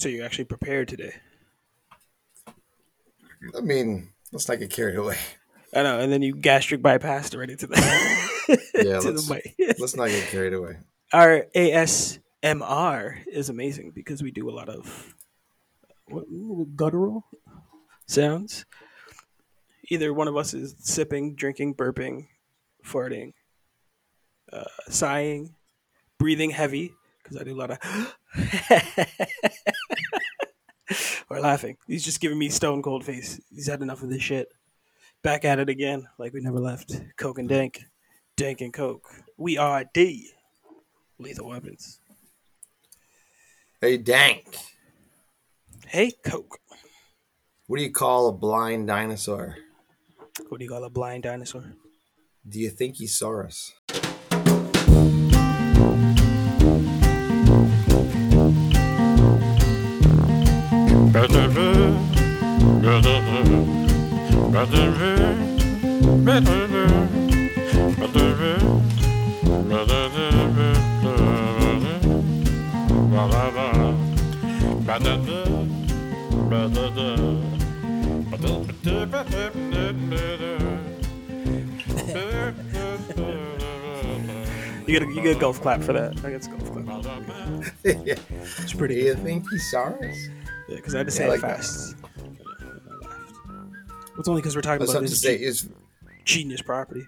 So you're actually prepared today. I mean, let's not get carried away. I know, and then you gastric bypassed right into the Yeah, to let's, the mic. let's not get carried away. Our ASMR is amazing because we do a lot of what, guttural sounds. Either one of us is sipping, drinking, burping, farting, uh, sighing, breathing heavy because I do a lot of or laughing. He's just giving me stone cold face. He's had enough of this shit. Back at it again, like we never left. Coke and Dank, Dank and Coke. We are D. Lethal Weapons. Hey, Dank, Hey, Coke. what do you call a blind dinosaur? What do you call a blind dinosaur? Do you think he saw us? You get a, you get a golf clap for that. I get a golf clap. It's Do pretty you good. think he saw us? Yeah, because I had to mm, say I it like that. fast. It's only because we're talking That's about something to this say is genius property.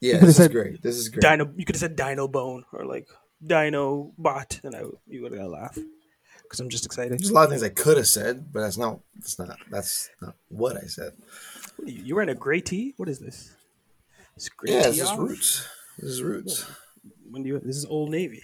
yeah, could've this is great. This is great. Dino, you could have said Dino Bone or like Dino Bot, and I you would have got a laugh because I'm just excited. There's a lot of things I could have said, but that's not that's not that's not what I said. What are you, you wearing a gray tee? What is this? It's gray Yeah, tee this is roots. This is roots. When do you? This is Old Navy.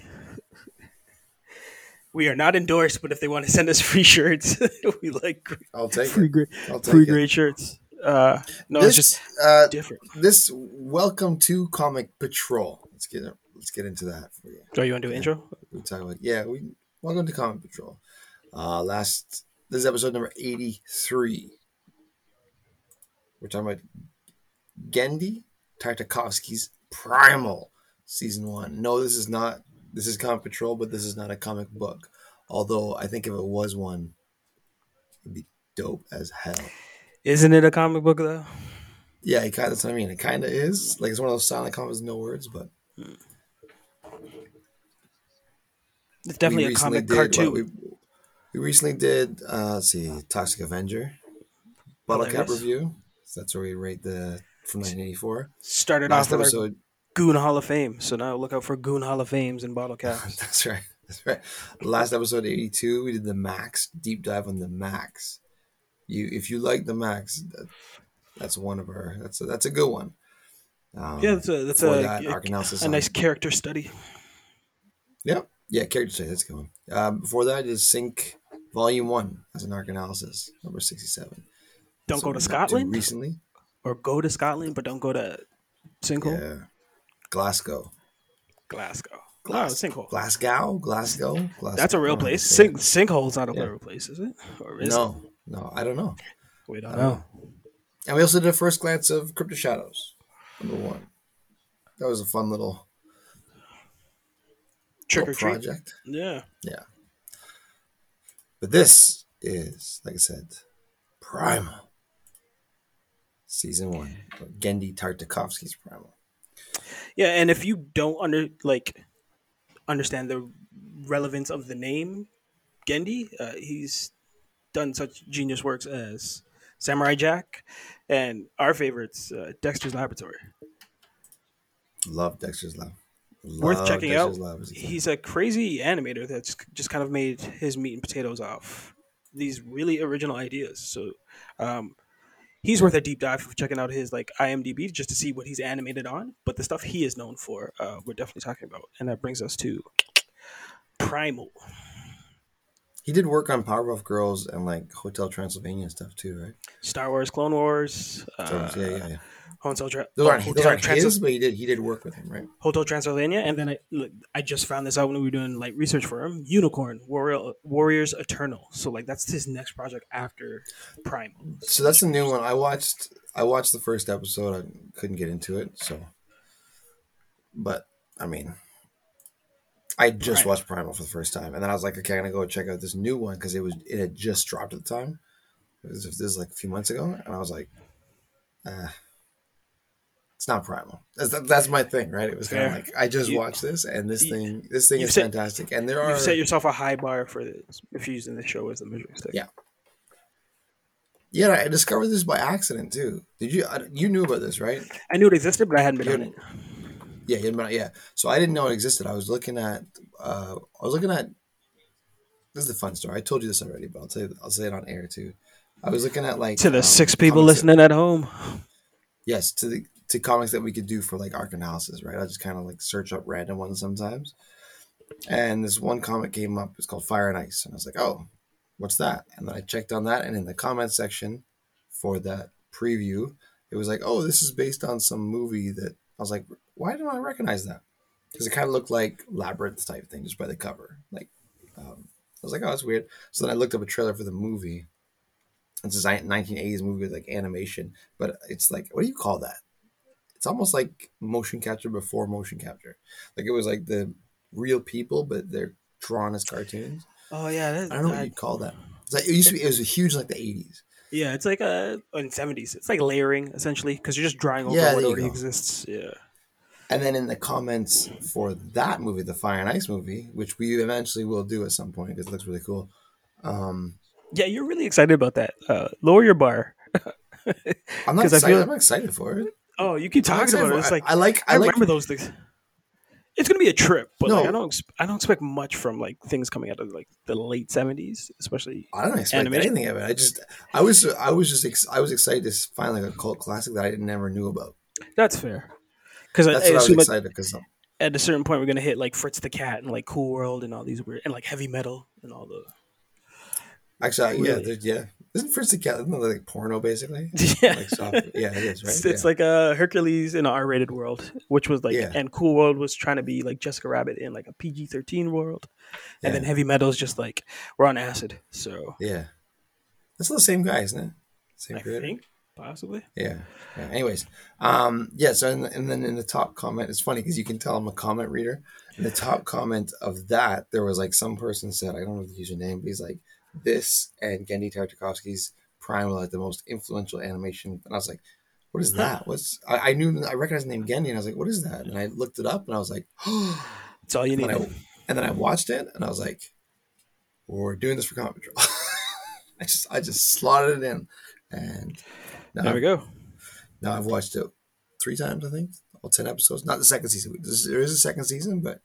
We are not endorsed, but if they want to send us free shirts, we like I'll take free it. gray, I'll take free it. gray shirts. Uh, no, this, it's just uh, different. this welcome to Comic Patrol. Let's get let's get into that for you. Do you want to do an intro? We talk about yeah. We welcome to Comic Patrol. Uh, last this is episode number eighty three. We're talking about Genndy Tartakovsky's Primal season one. No, this is not. This is Comic Patrol, but this is not a comic book. Although I think if it was one, it'd be dope as hell. Isn't it a comic book though? Yeah, it kind of, that's what I mean. It kind of is. Like it's one of those silent comics, no words, but It's definitely a comic did- cartoon. what, we, we recently did, uh, let's see, Toxic Avenger, Bottle Cap review. So that's where we rate the from 1984. Started Last off with episode, Goon Hall of Fame, so now look out for Goon Hall of Fames and bottle caps. that's right. That's right. Last episode 82, we did the Max deep dive on the Max. You, if you like the Max, that, that's one of our. That's a, that's a good one. Um, yeah, that's a that's a, that, a, Analysis a nice character study. Yep. Yeah, character study. That's a good one. Um, before that is Sink Volume One as an arc analysis, number sixty-seven. Don't So go to Scotland recently. or go to Scotland, but don't go to Sinkhole, Yeah, Glasgow. Glasgow. Glas- no, Sinkhole. Glasgow, Glasgow, Glasgow. That's a real don't know how to place. Sink, sinkhole's not a Yeah. real place, is it? Or it. is No, no, I don't know. it? We don't I don't know. And we also did a first glance of Crypto Shadows, number one. That was a fun little, Trick or little treat. project. Yeah. Yeah. But this is, like I said, Primal. Season one. Genndy Tartakovsky's Primal. Yeah, and if you don't under like understand the relevance of the name Genndy, uh, he's done such genius works as Samurai Jack and our favorites, uh, Dexter's Laboratory. Love Dexter's Lab. Worth checking Dexter's out. He's a crazy animator that's just kind of made his meat and potatoes off these really original ideas. So um, he's worth a deep dive for checking out his like IMDb just to see what he's animated on. But the stuff he is known for, uh, we're definitely talking about, and that brings us to Primal. He did work on Powerpuff Girls and like Hotel Transylvania stuff too, right? Star Wars, Clone Wars, uh, yeah, yeah, yeah. Hotel, Tra- Those oh, aren't, those Hotel, aren't Transy- his, but he did he did work with him, right? Hotel Transylvania, and then I look, I just found this out when we were doing like research for him. Unicorn, Warrior, Warriors Eternal. So like that's his next project after Primal. So that's a new one. I watched I watched the first episode. I couldn't get into it, so but I mean I just Primal. watched Primal for the first time, and then I was like, okay, I'm gonna go check out this new one because it was it had just dropped at the time. It was, this was like a few months ago, and I was like, uh, it's not Primal. That's that's my thing, right? It was kind of like I just You- watched this, and this you- thing this thing is set- fantastic, and there are You've set yourself a high bar for this if you're using the show as a measuring stick. Yeah. yeah. I discovered this by accident too. Did you you knew about this, right? I knew it existed, but I hadn't been You on it. Yeah, you admit- yeah. So I didn't know it existed. I was looking at, uh, I was looking at. This is the fun story. I told you this already, but I'll say I'll say it on air too. I was looking at like To the um, six people listening at home. yes, to the to comics that we could do for like arc analysis, right? I just kind of like search up random ones sometimes. And this one comic came up. It's called Fire and Ice, and I was like, "Oh, what's that?" And then I checked on that, and in the comment section for that preview, it was like, "Oh, this is based on some movie that." I was like, "Why don't I recognize that?" Because it kind of looked like labyrinth type thing just by the cover. Like, um, I was like, "Oh, that's weird." So then I looked up a trailer for the movie. It's a 1980s movie with like animation, but it's like, what do you call that? It's almost like motion capture before motion capture. Like it was like the real people, but they're drawn as cartoons. Oh yeah, that, I don't know what you'd call that. It's like it used to be. It was huge like the 80s. yeah, it's like a in seventies. It's like layering essentially because you're just drawing over Yeah, what already exists. Yeah. And then in the comments for that movie, the Fire and Ice movie, which we eventually will do at some point because it looks really cool. Um, Yeah, you're really excited about that. Uh, lower your bar. I'm not excited. feel- I'm excited for it. Oh, you keep talking about it. It's like I, like. I, I like. remember those things. It's gonna be a trip, but like, I don't. ex- I don't expect much from like things coming out of like the late seventies, especially. I don't expect Animation? anything of it. I just, I was, I was just, ex- I was excited to find like a cult classic that I never knew about. That's fair. Because I, That's I what I was excited because at a certain point we're gonna hit like Fritz the Cat and like Cool World and all these weird and like heavy metal and all the actually, I- yeah, yeah. Isn't Cat isn't that like porno basically? yeah. Like soft, yeah, it is right. It's, it's yeah. like a Hercules in an R-rated world, which was like, Yeah. and Cool World was trying to be like Jessica Rabbit in like a PG-13 world, and then Heavy Metal is just like we're on acid. So yeah, that's the same guy, isn't it? Same I creator. think possibly. Yeah. yeah. Anyways, um, yeah. So in and then in the top comment, it's funny because you can tell I'm a comment reader. In the top comment of that, there was like some person said, I don't know the username, but he's like, this and Genndy Tartakovsky's Primal were the most influential animation. And I was like, what is that? What's I, I knew I recognized the name Genndy, and I was like, what is that? And I looked it up, and I was like, That's all you and need. then, I, and then I watched it, and I was like, we're doing this for Comic Patrol. I just I just slotted it in, and now there we go. now I've watched it three times, I think, all ten episodes. Not the second season. There is a second season, but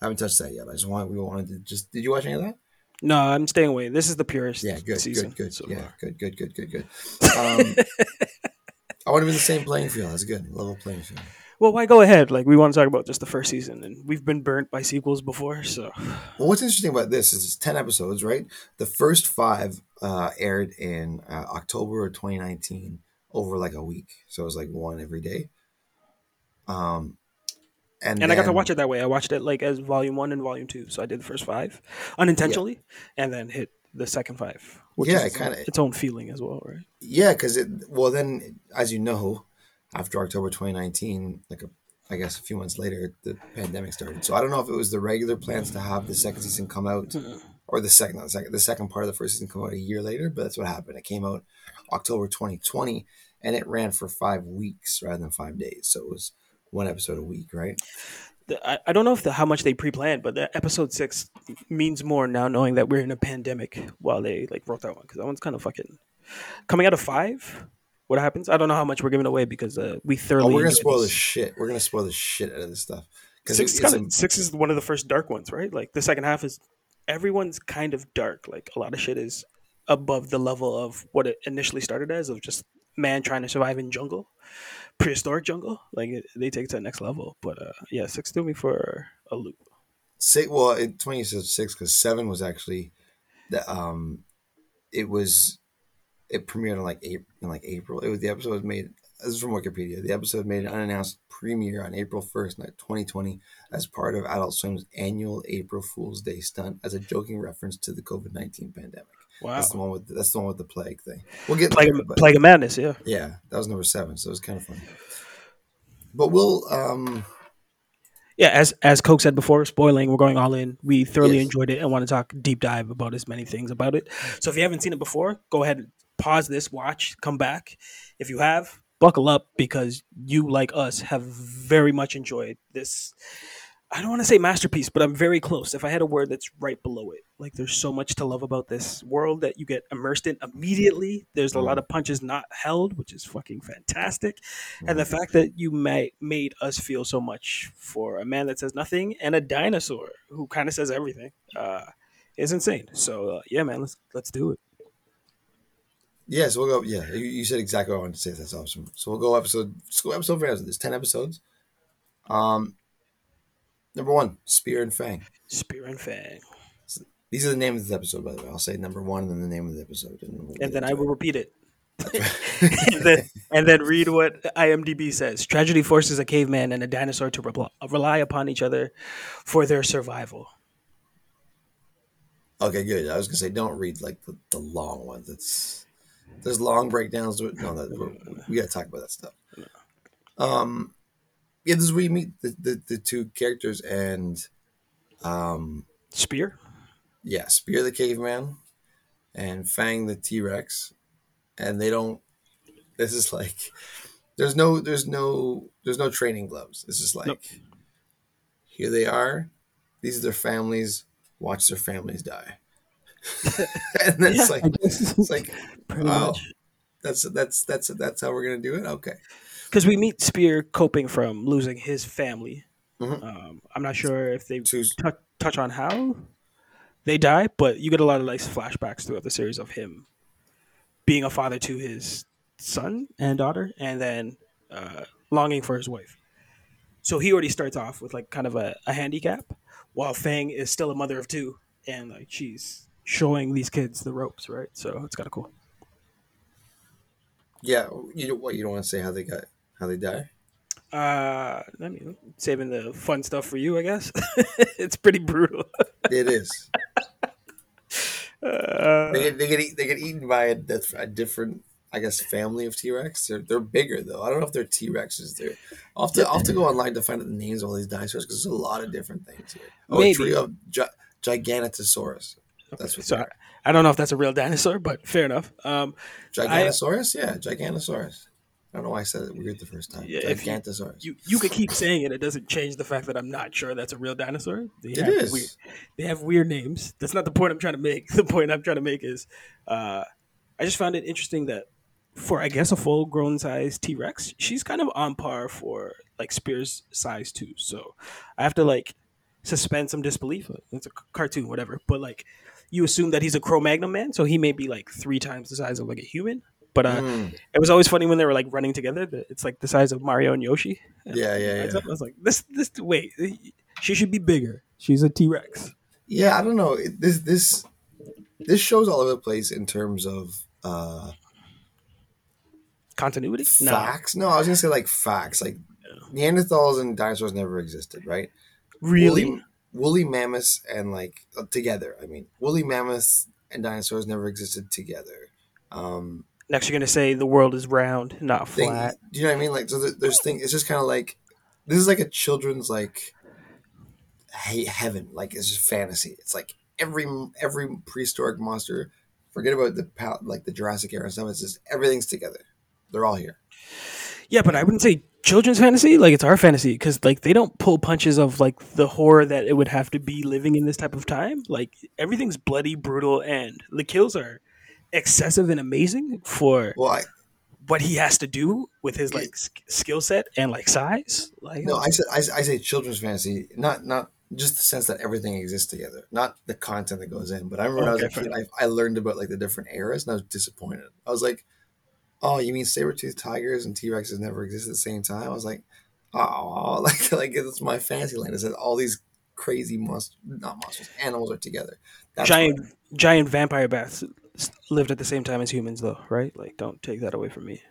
I haven't touched that yet. I just want we wanted to just. Did you watch any of that? No, I'm staying away. This is the purest Yeah, good, season good, good. so yeah, good, good, good, good, good. Um, I want to be in the same playing field. That's good, level playing field. Well, why go ahead? Like we want to talk about just the first season, and we've been burnt by sequels before, so Well, what's interesting about this is it's 10 episodes, right? The first five uh, aired in uh, October of 2019 over like a week. So it was like one every day. Um, and and I got to watch it that way. I watched it like as volume one and volume two, so I did the first five unintentionally, and then hit the second five, which Yeah, is it kinda- its own feeling as well, right? Yeah, because it, well, then, as you know, after October 2019, like a, I guess a few months later, the pandemic started. So I don't know if it was the regular plans to have the second season come out or the second, the second, the second part of the first season come out a year later, but that's what happened. It came out October 2020 and it ran for five weeks rather than five days. So it was one episode a week, right? The, I, I don't know if the, how much they pre-planned, but the episode six means more now, knowing that we're in a pandemic while they like wrote that one because that one's kind of fucking coming out of five. What happens? I don't know how much we're giving away because uh, we Oh, thoroughly. we're gonna spoil the shit. We're gonna spoil the shit out of this stuff. Six is it's kind of, six is one of the first dark ones, right? Like the second half is everyone's kind of dark. Like a lot of shit is above the level of what it initially started as of just man trying to survive in jungle, prehistoric jungle. Like it, they take it to the next level. But uh, yeah, six threw me for a loop. six. Well, it, twenty six because seven was actually the um, it was it premiered in like April. In like April, it was the episode was made. This is from Wikipedia. The episode made an unannounced premiere on April first, twenty twenty, as part of Adult Swim's annual April Fool's Day stunt, as a joking reference to the COVID nineteen pandemic. Wow, That's the one with that's the one with the plague thing. We'll get plague, there, plague of madness. Yeah, yeah, that was number seven, so it was kind of funny. But we'll um yeah, as as Coke said before, spoiling, we're going all in. We thoroughly Yes. enjoyed it and want to talk deep dive about as many things about it. So if you haven't seen it before, go ahead and pause this, watch, come back. If you have, buckle up because you, like us, have very much enjoyed this. I don't want to say masterpiece, but I'm very close. If I had a word that's right below it, like there's so much to love about this world that you get immersed in immediately. There's a lot of punches not held, which is fucking fantastic and the fact that you ma- made us feel so much for a man that says nothing and a dinosaur who kind of says everything uh, is insane. So uh, yeah, man, let's let's do it. Yeah, so we'll go. Yeah, you, you said exactly what I wanted to say. That's awesome. So we'll go episode. Let's go episode for episode. There's ten episodes. Um, number one, Spear and Fang. Spear and Fang, These are the names of the episode, by the way. I'll say number one and then the name of the episode, and, we'll and then I will it. repeat it. and, then, and then read what IMDb says. Tragedy forces a caveman and a dinosaur to repl- rely upon each other for their survival. Okay, good. I was gonna say don't read like the, the long ones. It's there's long breakdowns to it. No, that we gotta talk about that stuff. Um, yeah, this is where you meet the, the, the two characters and um Spear? yeah, Spear the caveman and Fang the T Rex, and they don't. This is like there's no there's no there's no training gloves. It's just like Nope. here they are. These are their families. Watch their families die. and then it's like it's like wow, much. that's that's that's that's how we're gonna do it. Okay, because we meet Spear coping from losing his family. Mhm. Um, I'm not sure if they tou- touch on how they die, but you get a lot of nice flashbacks throughout the series of him being a father to his son and daughter, and then uh, longing for his wife. So he already starts off with like kind of a, a handicap, while Fang is still a mother of two, and like she's showing these kids the ropes, right? So it's kind of cool. yeah. You what you don't want to say how they got how they die. Uh, I mean, saving the fun stuff for you, I guess. it's pretty brutal. It is. Uh, They get they get, they get eaten by a, a different, I guess, family of T Rex. They're they're bigger though. I don't know if they're T Rexes. They're. I'll have, to, I'll have to go online to find out the names of all these dinosaurs because there's a lot of different things here. Oh, Maybe. a trio of gi- Giganotosaurus. That's what. so I, I don't know if that's a real dinosaur, but fair enough. Um, Giganosaurus, yeah, Giganosaurus. I don't know why I said it weird the first time. Yeah, if you- Gigantosaurus. you you could keep saying it; it doesn't change the fact that I'm not sure that's a real dinosaur. They It have. Weird, they have weird names. That's not the point I'm trying to make. The point I'm trying to make is, uh, I just found it interesting that for I guess a full grown size T Rex, she's kind of on par for like Spears size too. So I have to like suspend some disbelief. It's a cartoon, whatever. But like you assume that he's a Cro-Magnon man, so he may be like three times the size of like a human. But uh, Mm, it was always funny when they were like running together. It's like the size of Mario and Yoshi. And Yeah, yeah, I was like, this, this, wait, she should be bigger. She's a T Rex. yeah, I don't know. This this this shows all over the place in terms of uh Continuity? Facts. No, I was gonna say like facts. Like Neanderthals and dinosaurs never existed, right? Really? Woolly, woolly mammoths and like uh, together. I mean, woolly mammoths and dinosaurs never existed together. Um, Next, you're gonna say the world is round, not thing, flat. do you know what I mean? Like, so there's thing. It's just kind of like this is like a children's like hey heaven. Like it's just fantasy. It's like every every prehistoric monster. Forget about the like the Jurassic era stuff. It's just everything's together. They're all here. Yeah, but I wouldn't say children's fantasy. Like it's our fantasy because like they don't pull punches of like the horror that it would have to be living in this type of time. Like everything's bloody, brutal, and the kills are excessive and amazing for Well, I what he has to do with his like sk- skill set and like size. Like no, I said I, I say children's fantasy, not not just the sense that everything exists together, not the content that goes in. But I remember when I was a kid, I, I learned about like the different eras, and I was disappointed. I was like, "Oh, you mean saber-toothed tigers and T-Rexes never existed at the same time?" I was like, "Oh, like like it's my fantasy land." Is that all these crazy monsters, not monsters, animals are together. That's giant giant vampire bats lived at the same time as humans though right like don't take that away from me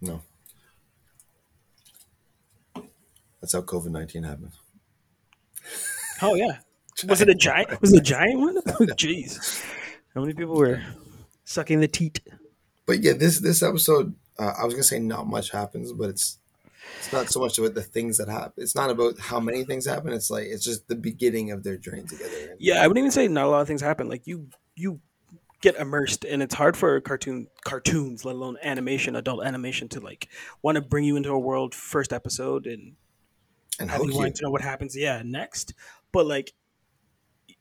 no, that's how COVID nineteen happened. oh yeah was it a giant was it a giant one jeez how many people were sucking the teat But yeah, this this episode, uh, I was gonna say not much happens, but it's It's not so much about the things that happen. It's not about how many things happen. It's like it's just the beginning of their journey together. Yeah, I wouldn't even say not a lot of things happen. Like you, you get immersed, and it's hard for cartoon cartoons, let alone animation, adult animation, to like want to bring you into a world first episode and and have you wanting to know what happens. Yeah, next, but like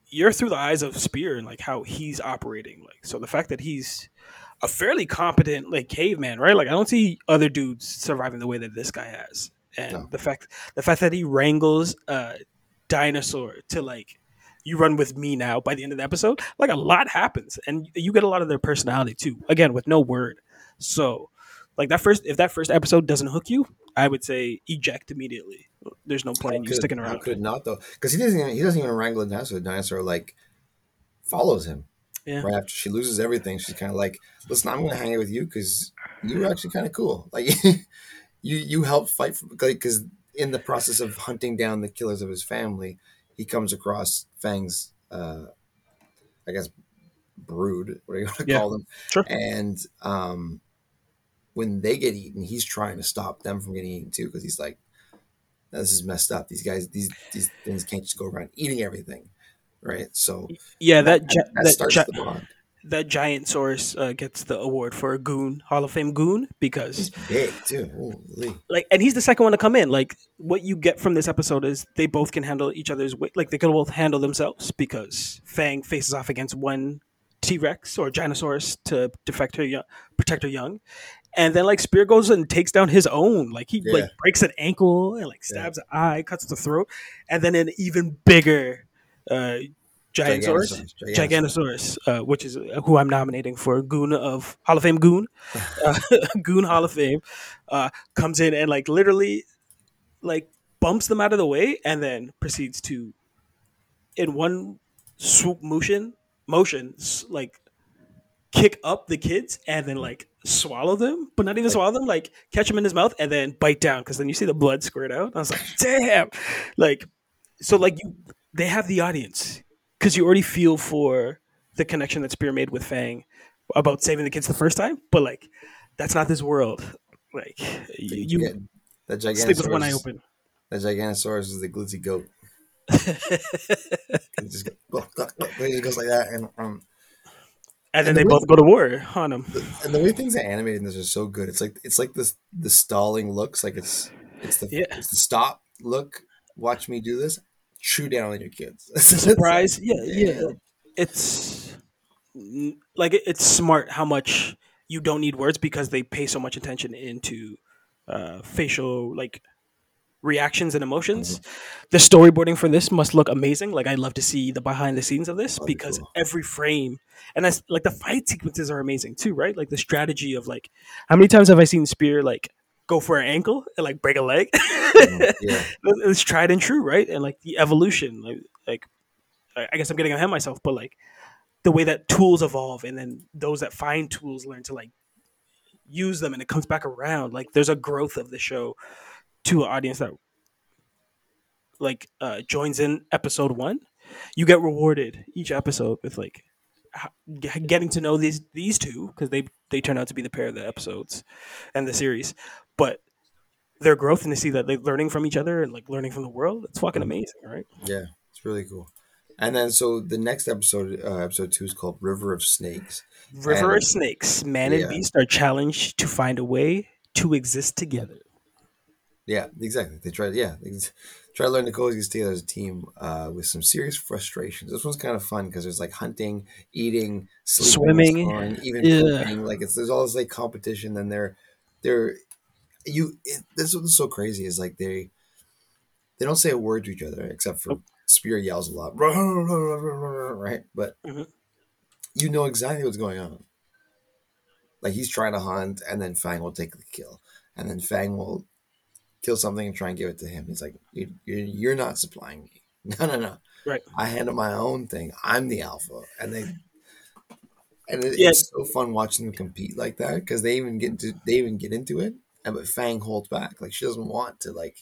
you're through the eyes of Spear and like how he's operating. Like so, the fact that he's a fairly competent like caveman, right? Like I don't see other dudes surviving the way that this guy has, and No. the fact the fact that he wrangles a dinosaur to like you run with me now by the end of the episode like a lot happens and you get a lot of their personality too again with no word so like that first if that first episode doesn't hook you i would say eject immediately there's no point in you sticking around could not though? Because he doesn't. Even, he doesn't even wrangle a dinosaur. The dinosaur like follows him. Yeah. Right after she loses everything, she's kind of like, "Listen, I'm going to hang out with you because you're actually kind of cool. Like you you help fight for because in the process of hunting down the killers of his family, he comes across Fang's, uh, I guess, brood. What do you want to Yeah. call them? Sure. And um, when they get eaten, he's trying to stop them from getting eaten too because he's like, "This is messed up. These guys, these these things can't just go around eating everything." Right. So yeah that gi- that that, starts the bond. That giant source uh, gets the award for a goon hall of fame goon because big too. Holy. like and he's the second one to come in like what you get from this episode is they both can handle each other's weight like they can both handle themselves because fang faces off against one t-rex or Ginosaurus to defect her young, protect her young and then like spear goes and takes down his own like he Yeah. like breaks an ankle and like stabs an eye cuts the throat and then an even bigger uh Gigantosaurus. Giganosaurus, uh, which is uh, who I'm nominating for Goon of Hall of Fame Goon, uh, Goon Hall of Fame, uh, comes in and like literally, like bumps them out of the way and then proceeds to, in one swoop motion, motion like kick up the kids and then like swallow them, but not even swallow them, like catch them in his mouth and then bite down because then you see the blood squirt out. I was like, damn, like so like you they have the audience because you already feel for the connection that Spear made with Fang about saving the kids the first time, but like that's not this world. Like you, you Get that sleep with one eye open. That Giganosaurus is the glizzy goat. It just, go, it goes like that, and um, and then And they the both go to war on him. and the way things are animated in this are so good. It's like it's like this the stalling looks like it's it's the Yeah. it's the stop look. Watch me do this. Chew down on your kids. Surprise, yeah, yeah. It's like it's smart how much you don't need words because they pay so much attention into uh, facial like reactions and emotions. The storyboarding for this must look amazing. Like I'd love to see the behind the scenes of this That'd be because cool. every frame and that's like the fight sequences are amazing too, right? Like the strategy of like how many times have I seen Spear like go for an ankle and like break a leg? yeah, it's tried and true, right? And like the evolution, like, like I guess I'm getting ahead of myself, but like the way that tools evolve, and then those that find tools learn to like use them, and it comes back around. Like there's a growth of the show to an audience that like uh, joins in episode one. You get rewarded each episode with like getting to know these these two because they they turn out to be the pair of the episodes and the series, but their growth and to see that they're learning from each other and like learning from the world. It's fucking amazing, right? yeah, it's really cool. And then so the next episode, uh, episode two, is called River of Snakes. River And- of Snakes, man Yeah. and beast are challenged to find a way to exist together. Yeah, exactly. They try, yeah, they try to learn to coexist together as a team uh, with some serious frustrations. This one's kind of fun because there's like hunting, eating, sleeping, Swimming. snoring, even Yeah. Like it's there's all this like competition. Then they're they're you. It, this is so crazy is like they they don't say a word to each other except for Spear yells a lot, right? But Mhm. you know exactly what's going on. Like he's trying to hunt, and then Fang will take the kill, and then Fang will kill something and try and give it to him. He's like, you, you're, you're not supplying me. No, no, no. Right. I handle my own thing. I'm the alpha, and they. And it, it's so fun watching them compete like that because they even get into they even get into it, and but Fang holds back. Like she doesn't want to like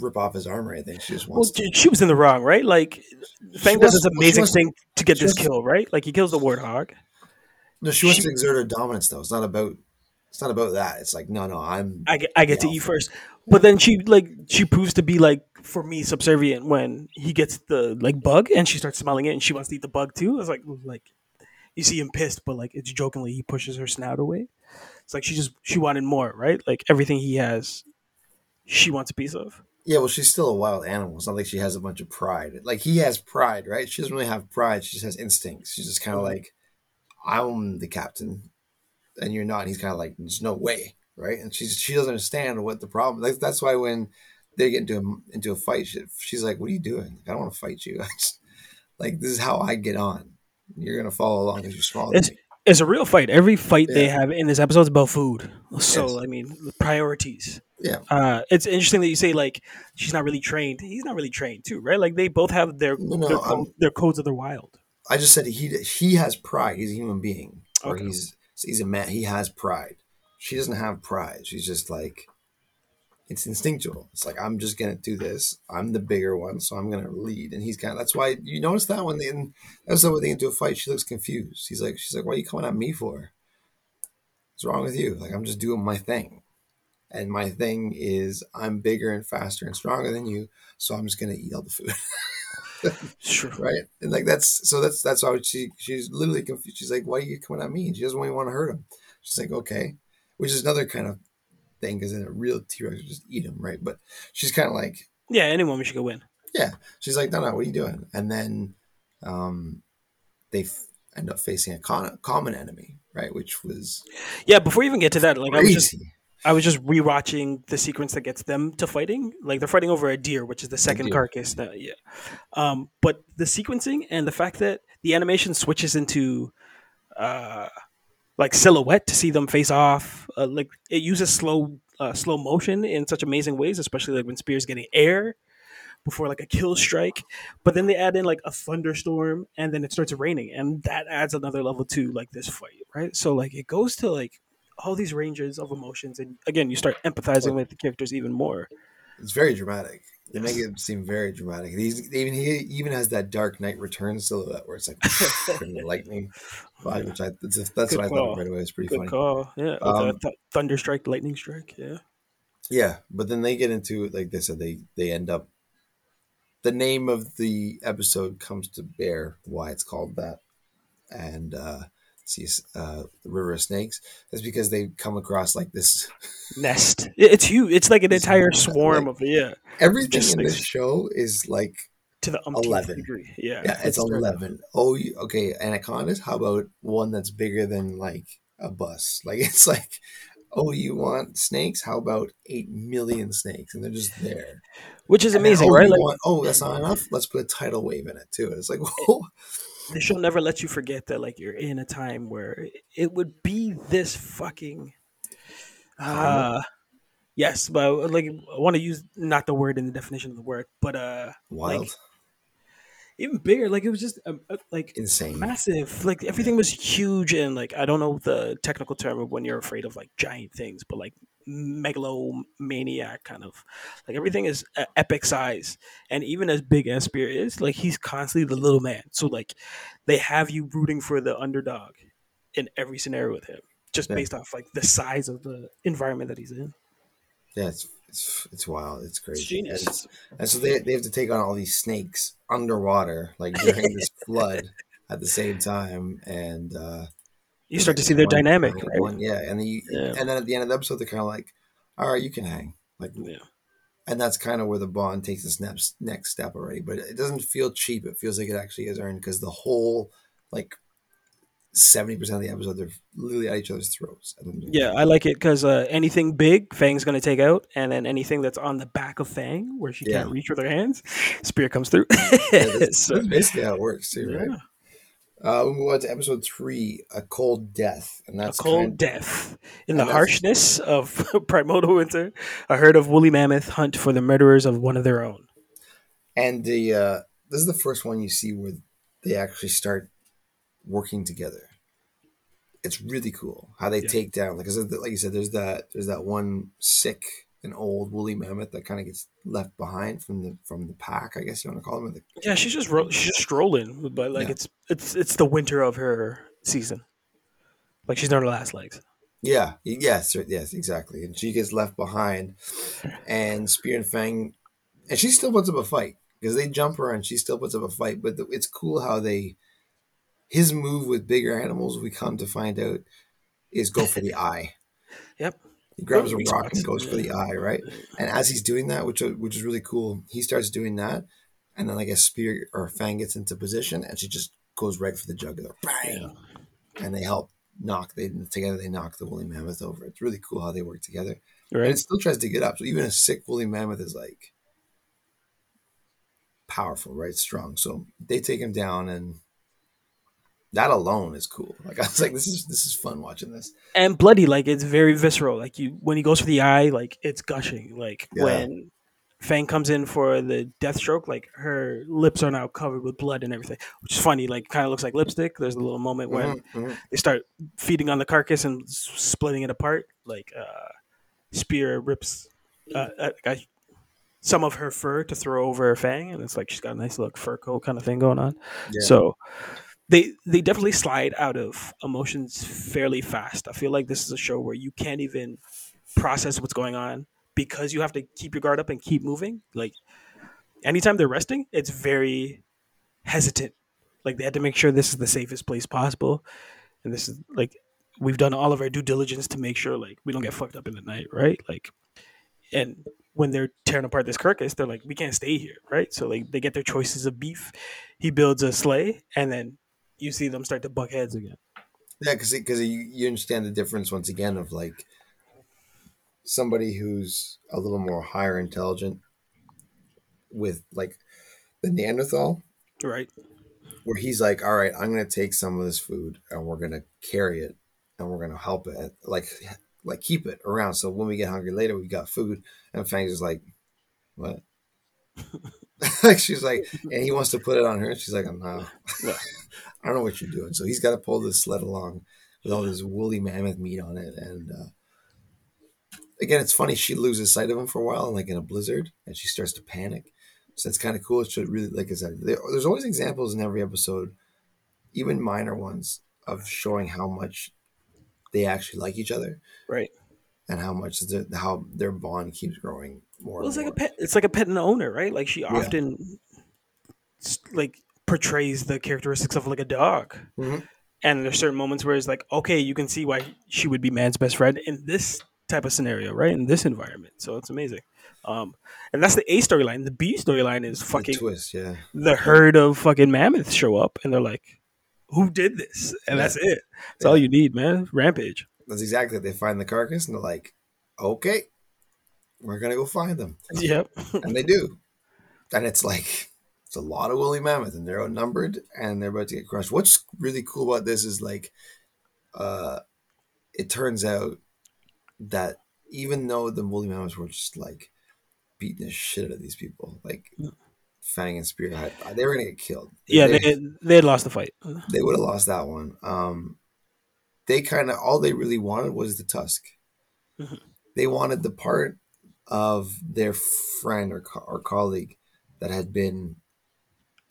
rip off his arm or anything. She just Well, wants to. she was in the wrong, right? Like Fang does this amazing wants- thing to get this wants- kill, right? Like he kills the warthog. No, she wants she- to exert her dominance though. It's not about It's not about that. It's like no, no, I'm. I get, I get to eat first. But then she like she proves to be like for me subservient when he gets the like bug and she starts smelling it and she wants to eat the bug too. It's like like you see him pissed, but like it's jokingly he pushes her snout away. It's like she just she wanted more, right? Like everything he has, she wants a piece of. Yeah, well, she's still a wild animal. It's not like she has a bunch of pride. Like he has pride, right? She doesn't really have pride. She just has instincts. She's just kind of like, I'm the captain, and you're not. And he's kind of like, there's no way, right? And she's she doesn't understand what the problem. Like that's why when they get into a, into a fight, she, she's like, "What are you doing? I don't want to fight you. Like this is how I get on. You're gonna follow along because you're smaller It's than me." It's a real fight. Every fight they have in this episode is about food. So Yes. I mean, priorities. Yeah, Uh, it's interesting that you say like she's not really trained. He's not really trained too, right? Like they both have their No, no, their, their codes of the wild. I just said he he has pride. He's a human being, or Okay. he's he's a man. He has pride. She doesn't have pride. She's just like it's instinctual. It's like I'm just gonna do this. I'm the bigger one, so I'm gonna lead. And he's kind of that's why you notice that when they in that's when they into a fight, she looks confused. He's like she's like, "What are you coming at me for? What's wrong with you? Like I'm just doing my thing." And my thing is, I'm bigger and faster and stronger than you, so I'm just gonna eat all the food. Sure. right? And like that's so that's that's why she she's literally confused. She's like, "Why are you coming at me?" And she doesn't even want to hurt him. She's like, "Okay," which is another kind of thing because in a real T Rex would just eat him, right? But she's kind of like, Yeah, any woman should go win. Yeah, she's like, "No, no, what are you doing?" And then um, they f- end up facing a con- common enemy, right? Which was Yeah, before you even get to that, like I was just. I was just rewatching the sequence that gets them to fighting. Like they're fighting over a deer, which is the second carcass. That, yeah. Um, but the sequencing and the fact that the animation switches into uh, like silhouette to see them face off, uh, like it uses slow uh, slow motion in such amazing ways, especially like when Spears getting air before like a kill strike. But then they add in like a thunderstorm, and then it starts raining, and that adds another level to like this fight, right? So like it goes to like all these ranges of emotions, and again, you start empathizing with the characters even more. It's very dramatic. They make it seem very dramatic. He's even he even has that Dark Knight Returns silhouette where it's like lightning, which I that's, that's Good what I thought right away. It's pretty Good funny. call, yeah. Um, th- thunder strike, lightning strike, yeah. Yeah, but then they get into it like they said they they end up. The name of the episode comes to bear why it's called that, and uh, see uh, the river of snakes. That's because they come across like this. Nest. It's huge. It's like an It's entire like- swarm of yeah Everything Just in like- this show is like to the 11. degree. Yeah, yeah, it's eleven. Oh, okay, anacondas. How about one that's bigger than like a bus? Like it's like. Oh, you want snakes? How about eight million snakes? And they're just there. which is And then, amazing, oh, right? Like want- oh, that's not enough. Let's put a tidal wave in it too. And it's like, whoa. The show never lets you forget that like you're in a time where it would be this fucking uh yes but like i want to use not the word in the definition of the word but uh wild, Like, even bigger like it was just um, uh, like insane. massive like everything was huge and like i don't know the technical term of when you're afraid of like giant things but like megalomaniac kind of like everything is uh, epic size and even as big as spear is like he's constantly the little man so like they have you rooting for the underdog in every scenario with him just Yeah. based off like the size of the environment that he's in Yeah, it's it's, it's wild. It's crazy. it's genius And, and so they, they have to take on all these snakes underwater, like during this flood at the same time. And uh, you start to see their one- dynamic one- right one- yeah, and then you, Yeah. and then at the end of the episode, they're kind of like, "All right, you can hang." Like, Yeah. and that's kind of where the bond takes its next next step already. But it doesn't feel cheap. It feels like it actually is earned because the whole like seventy percent of the episode, they're literally at each other's throats. They're- Yeah, I like it because uh, anything big, Fang's going to take out, and then anything that's on the back of Fang, where she can't reach with her hands, Spear comes through. Yeah, that's, So, that's basically how it works too, right? Uh, we move on to episode three, a cold death, and that's A cold kind- death. In the harshness of primordial winter, a herd of woolly mammoth hunt for the murderers of one of their own. and the uh, this is the first one you see where they actually start working together. It's really cool how they Yeah. take down, like, 'cause like you said, there's that there's that one sick and old woolly mammoth that kind of gets left behind from the from the pack, I guess you want to call them. The, Yeah, she's just ro- she's just strolling, but like Yeah. it's it's it's the winter of her season. Like she's on her last legs. Yeah, yes, yes, exactly. And she gets left behind, and Spear and Fang, and she still puts up a fight because they jump her and she still puts up a fight. But the, it's cool how they, his move with bigger animals, we come to find out, is go for the eye. Yep. He grabs a rock and goes for the eye, right? And as he's doing that, which which is really cool, he starts doing that, and then like a Spear or Fang gets into position, and she just goes right for the jugular, bang, and they help knock. They together they knock the woolly mammoth over. It's really cool how they work together, Right. and it still tries to get up. So even a sick woolly mammoth is like powerful, right? Strong. So they take him down, and that alone is cool. Like I was like, this is this is fun watching this. And bloody, like it's very visceral. Like you when he goes for the eye, like it's gushing. Like Yeah. when Fang comes in for the death stroke, like her lips are now covered with blood and everything. Which is funny, like kind of looks like lipstick. There's a little moment when Mhm, mhm. they start feeding on the carcass and splitting it apart. Like uh, Spear rips uh, uh, some of her fur to throw over Fang, and it's like she's got a nice little fur coat kind of thing going on. Yeah. So they they definitely slide out of emotions fairly fast. I feel like this is a show where you can't even process what's going on because you have to keep your guard up and keep moving. Like anytime they're resting, it's very hesitant. Like they had to make sure this is the safest place possible, and this is like we've done all of our due diligence to make sure like we don't get fucked up in the night, right? Like, and when they're tearing apart this carcass, they're like, we can't stay here, right? So like they get their choices of beef. He builds a sleigh, and then you see them start to buck heads again. Yeah, because because you, you understand the difference once again of like somebody who's a little more higher intelligent with like the Neanderthal, Right. where he's like, all right, I'm gonna take some of this food and we're gonna carry it and we're gonna help it, like like keep it around so when we get hungry later we got food. And Fang's is like, what? like she's like, and he wants to put it on her, and she's like, I'm Yeah. I don't know what you're doing. So he's got to pull this sled along with all this woolly mammoth meat on it. And uh, again, it's funny. She loses sight of him for a while, and like in a blizzard, and she starts to panic. So it's kind of cool. It should really, like I said, there, there's always examples in every episode, even minor ones, of showing how much they actually like each other Right. and how much the, how their bond keeps growing more. Well, it's like a pet. It's like a pet and owner, right? Like she often s- like portrays the characteristics of like a dog. Mhm. And there's certain moments where it's like, okay, you can see why she would be man's best friend in this type of scenario, right? In this environment. So it's amazing. Um, and that's the A storyline. The B storyline is The fucking twist, yeah. the herd of fucking mammoths show up and they're like, who did this? And Yeah. that's it. That's Yeah. all you need, man. Rampage. That's exactly it. They find the carcass and they're like, okay, we're gonna go find them, Yep. and they do. And it's like it's a lot of woolly mammoth, and they're outnumbered, and they're about to get crushed. What's really cool about this is like, uh, it turns out that even though the woolly mammoths were just like beating the shit out of these people, like Fang and Spear had, they were gonna get killed. yeah, they, they, they had lost the fight. they would have lost that one. Um, they kind of all they really wanted was the tusk. Mhm. They wanted the part of their friend or co- or colleague that had been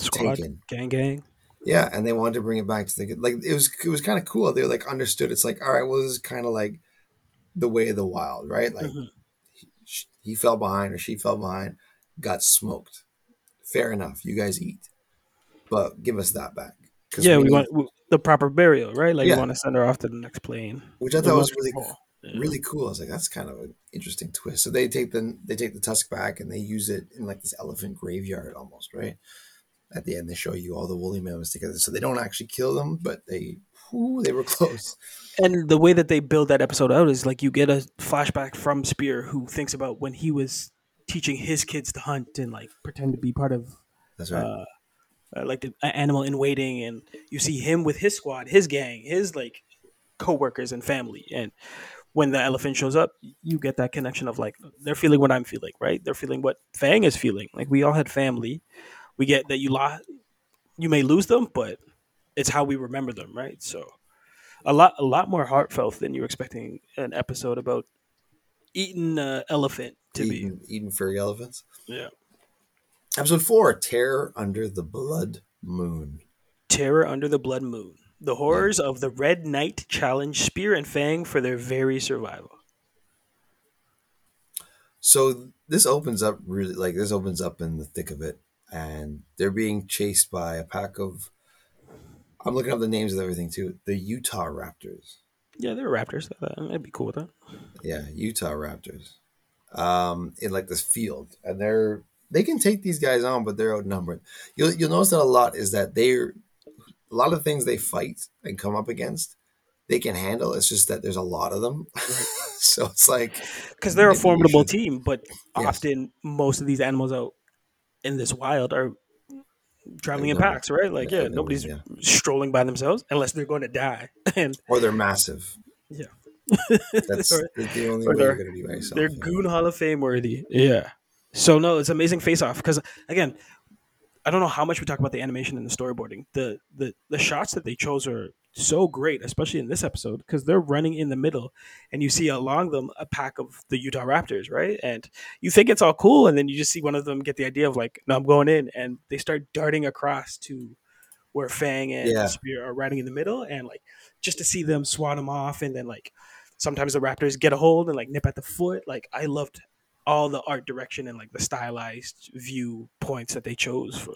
Squad, taken. gang, gang. Yeah, and they wanted to bring it back to the like it was it was kind of cool. They like understood. It's like all right, well, this is kind of like the way of the wild, right? Like Mhm. he, he fell behind or she fell behind, got smoked. Fair enough. You guys eat, but give us that back. 'Cause Yeah, we, need- want w- the proper burial, right? Like Yeah. we want to send her off to the next plane. which I thought was really people. Yeah. really cool. I was like, that's kind of an interesting twist. So they take the they take the tusk back and they use it in like this elephant graveyard almost, right? At the end, they show you all the woolly mammoths together. So they don't actually kill them, but they whew, they were close. And the way that they build that episode out is like you get a flashback from Spear who thinks about when he was teaching his kids to hunt and like pretend to be part of That's right. uh, uh, like the animal in waiting, and you see him with his squad, his gang, his like co-workers and family, and when the elephant shows up, you get that connection of like they're feeling what I'm feeling, right? They're feeling what Fang is feeling. Like we all had family. We get that you lost, you may lose them, but it's how we remember them, right? So a lot, a lot more heartfelt than you're expecting an episode about eating uh, elephant to be. eating, eating furry elephants. Yeah, Episode four: Terror under the blood moon. Terror under the blood moon. The horrors of the Red Night challenge Spear and Fang for their very survival. So this opens up really like this opens up in the thick of it, and they're being chased by a pack of. I'm looking up the names of everything too. The Utah Raptors. Yeah, they're Raptors. I'd be cool with that. Yeah, Utah Raptors. Um, in like this field, and they're they can take these guys on, but they're outnumbered. You'll you'll notice that a lot is that they're a lot of things they fight and come up against, they can handle. It's just that there's a lot of them, so it's like because they're a formidable should- team, but Yes. often most of these animals out in this wild are traveling in packs, right? Like, Yeah, nobody's yeah. strolling by themselves unless they're going to die, and or they're massive. Yeah. that's Or- the only way you're they're- going to be by yourself. they're yeah. goon Hall of Fame worthy. Yeah. So no, it's amazing face off because again, I don't know how much we talk about the animation and the storyboarding. The the the shots that they chose are so great, especially in this episode because they're running in the middle, and you see along them a pack of the Utah Raptors, right? And you think it's all cool, and then you just see one of them get the idea of like, no, I'm going in, and they start darting across to where Fang and Yeah. Spear are riding in the middle, and like just to see them swat them off, and then like sometimes the Raptors get a hold and like nip at the foot. Like I loved all the art direction and like the stylized view points that they chose for.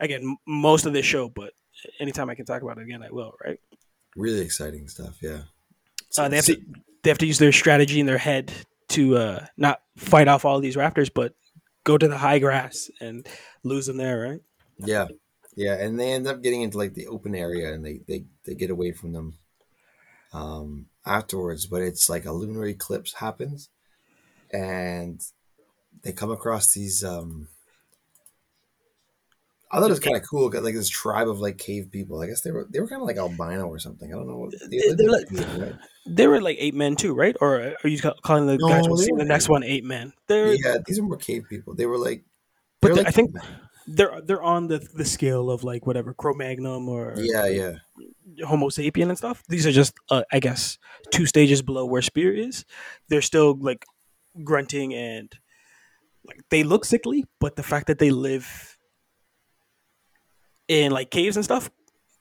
Again, most of this show, but anytime I can talk about it again, I will. Right? really exciting stuff. Yeah, Uh, they have to they have to use their strategy in their head to uh, not fight off all these raptors, but go to the high grass and lose them there. Right? Yeah, yeah, and they end up getting into like the open area, and they they they get away from them um, afterwards. But it's like a lunar eclipse happens, and they come across these. Um, I thought it was kind of cool, like this tribe of like cave people. I guess they were they were kind of like albino or something. I don't know. What, they They- they're like- cave, right? They were like ape men too, right? Or are you calling the No, guys we'll see the next one ape men? They're Yeah, these are more cave people. They were like, But were like I think- they're they're on the the scale of like whatever Cro-Magnon or yeah, yeah, Homo sapien and stuff. These are just, uh, I guess, two stages below where Spear is. They're still like grunting and like they look sickly, but the fact that they live in like caves and stuff,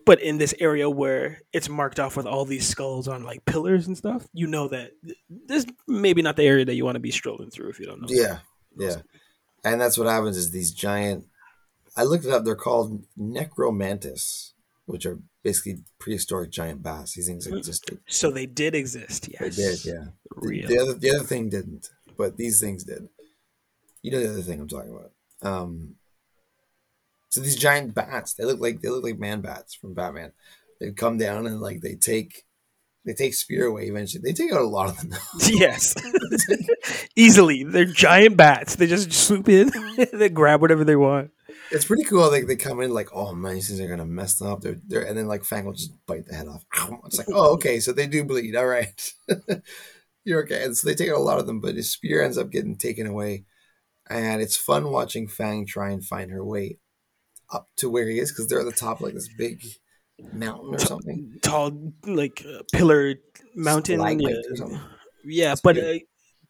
but in this area where it's marked off with all these skulls on like pillars and stuff, you know that this maybe not the area that you want to be strolling through if you don't know. yeah, yeah. And that's what happens is these giant. I looked it up. They're called necromantis, which are basically prehistoric giant bats. These things existed. So they did exist. Yes, they did, yeah. The- The other the other thing didn't, but these things did. You know the other thing I'm talking about. Um, so these giant bats, they look like they look like man bats from Batman. They come down and like they take they take Spear away eventually. They take out a lot of them. Yes, easily. They're giant bats. They just swoop in, they grab whatever they want. it's pretty cool. Like they come in like, oh man, these things are gonna mess them up. They're, they're and then like Fang will just bite the head off. It's like, oh okay, so they do bleed. All right, you're okay. And so they take out a lot of them, but his spear ends up getting taken away, and it's fun watching Fang try and find her way up to where he is because they're at the top of like this big mountain or something. Tall, like uh, pillar mountain. Yeah, or something. yeah but uh,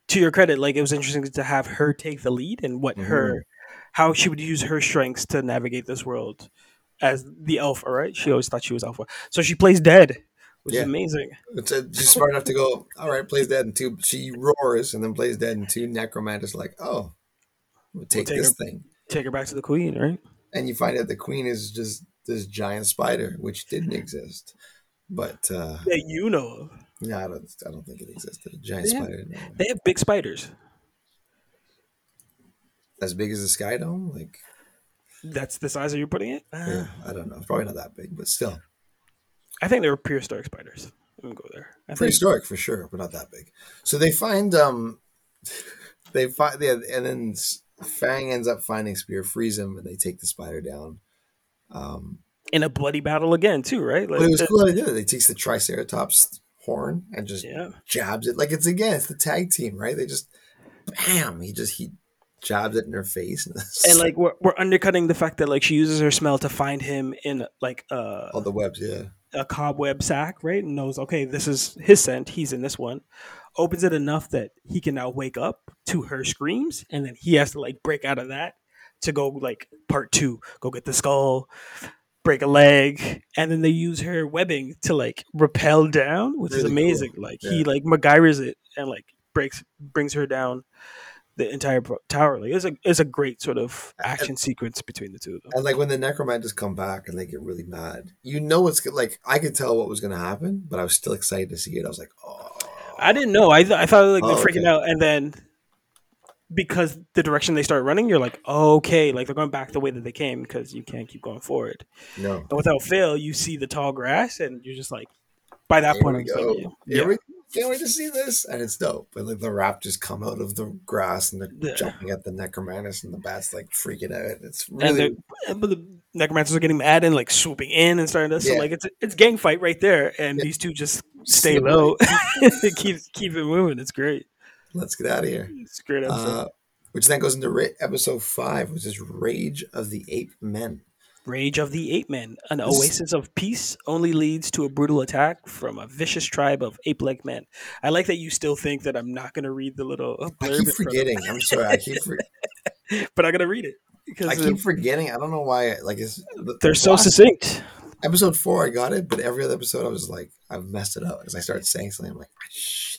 to your credit, like it was interesting to have her take the lead and what Mm-hmm. her, how she would use her strengths to navigate this world as the alpha. Right? She always thought she was alpha, so she plays dead, which Yeah. is amazing. It's uh she's smart enough to go. All right, plays dead, and two. She roars and then plays dead, and two necromantis like, oh, we'll take take this her- thing. Take her back to the queen, right? And you find out the queen is just this giant spider which didn't exist but uh That you know of. no i don't i don't think it existed a giant Yeah. spider no. They have big spiders. as big as a sky dome like That's the size that you're putting it. Yeah, i don't know probably not that big but still I think they were prehistoric spiders. Let me go there. I think prehistoric for sure but not that big so they find um they find yeah, and then fang ends up finding spear frees him and they take the spider down um in a bloody battle again, too, right? Like, but it was cool how they did. They takes the triceratops horn and just Yeah. jabs it like it's again it's the tag team right they just bam he just he jabs it in her face And like we're, we're undercutting the fact that like she uses her smell to find him in like uh, all the webs yeah a cobweb sack, right? And knows okay, this is his scent. He's in this one. Opens it enough that he can now wake up to her screams, and then he has to like break out of that to go like part two, go get the skull. break a leg, and then they use her webbing to like rappel down, which is Really cool. amazing. Like he Yeah. like MacGyver's it and like breaks brings her down the entire tower. Like it's a it's a great sort of action sequence between the two of them. And like when the necromancers come back and they get really mad, you know what's go- like. I could tell what was going to happen, but I was still excited to see it. I was like, oh, I didn't know. I th- I thought like Oh, they're freaking okay. out, and then because the direction they start running, you're like, oh, okay, like they're going back the way that they came because you can't keep going forward. no. And without fail, you see the tall grass, and you're just like, by that point, I'm like, yeah, Here yeah. we can't wait to see this, and it's dope. But like the raptors come out of the grass and they're Yeah. jumping at the necromantis, and the bats like freaking out. It's really but the necromancers are getting mad and like swooping in and starting to so Yeah. like it's it's gang fight right there, and Yeah. these two just stay Slippery. low, keep keep it moving. It's great. let's get out of here. It's great episode. Uh, which then goes into ra- episode five, which is Rage of the Ape Men. Rage of the Ape Men. An oasis of peace only leads to a brutal attack from a vicious tribe of ape-like men. I like that you still think that I'm not going to read the little uh, I keep forgetting. I'm sorry. I keep for- but I'm going to read it because I keep forgetting. I don't know why. Like it's the- they're the so succinct. Episode four, I got it, but every other episode, I was like, I've messed it up because I started saying something. I'm like, shh.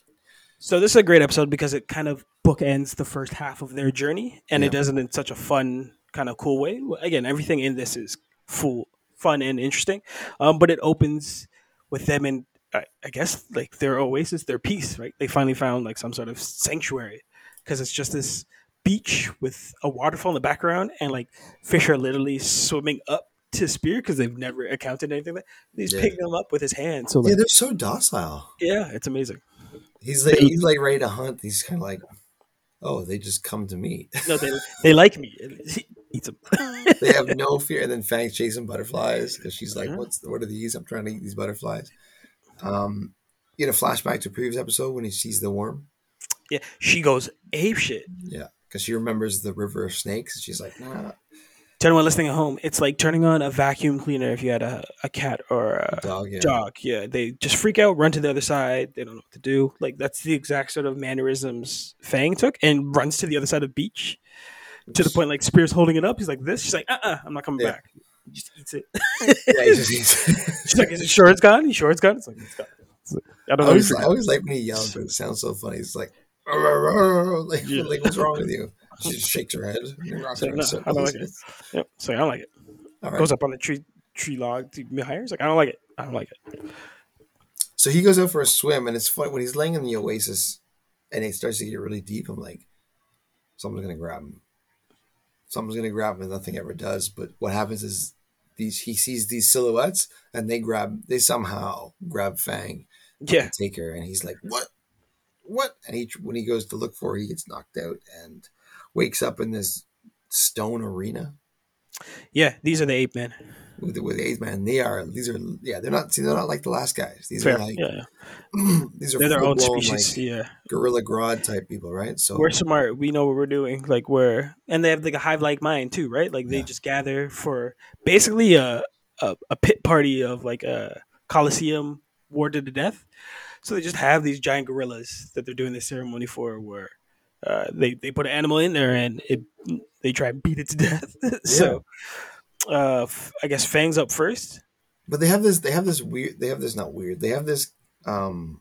So this is a great episode because it kind of bookends the first half of their journey, and Yeah. it does it in such a fun, kind of cool way. Again, everything in this is full, fun and interesting, um, but it opens with them in, I, I guess, like their oasis, their peace. Right? They finally found like some sort of sanctuary because it's just this beach with a waterfall in the background, and like fish are literally swimming up to spear because they've never encountered anything like he's Yeah. picking them up with his hand. So Yeah, they're so docile. yeah, it's amazing. He's like, he's like ready to hunt. He's kind of like, oh, they just come to me. No, they they like me. He eats them. they have no fear. And then Fang's chasing butterflies because she's like, Yeah. "What's what are these? I'm trying to eat these butterflies." Um, you know, flashback to previous episode when he sees the worm. yeah, she goes ape shit. Yeah, because she remembers the river of snakes. She's like, "Nah, To anyone listening at home, it's like turning on a vacuum cleaner if you had a, a cat or a dog." Yeah, dog. Yeah, they just freak out, run to the other side. They don't know what to do. Like that's the exact sort of mannerisms Fang took, and runs to the other side of the beach to the point like Spears holding it up. He's like this. She's like, uh, uh-uh, I'm not coming Yeah. back. He just eats it. yeah, he just eats. it. She's like, is it sure it's gone? You sure it's gone? It's like it's gone. It's like, I don't I know. always, I always like when he yells, but it sounds so funny. He's like, "Arr, arr, arr," like, Yeah. like, what's wrong with you? She just shakes her head. and rocks like, her in no, I don't like it. Yep. So I don't like it. Right. Goes up on the tree tree log to be higher. He's like, I don't like it. I don't like it. So he goes out for a swim, and it's funny when he's laying in the oasis, and it starts to get really deep. I'm like, someone's gonna grab him. Someone's gonna grab him, and nothing ever does. But what happens is these he sees these silhouettes, and they grab, they somehow grab Fang Yeah. and take her, and he's like, "What? What?" And he when he goes to look for her, he gets knocked out and wakes up in this stone arena Yeah. These are the ape men. With with Ape Man. They are these are yeah, they're not see, they're not like the last guys. These Fair. are like yeah. yeah. these are They're their own full-blown, species. like, yeah. gorilla grodd type people, right? So We're smart. We know what we're doing. Like we're and they have like a hive like mind too, right? Like they Yeah. just gather for basically a, a a pit party of like a coliseum war to the death. So they just have these giant gorillas that they're doing this ceremony for, where uh, they they put an animal in there and it they try and beat it to death. so uh, I guess Fang's up first. But they have this. They have this weird. They have this not weird. They have this. Um.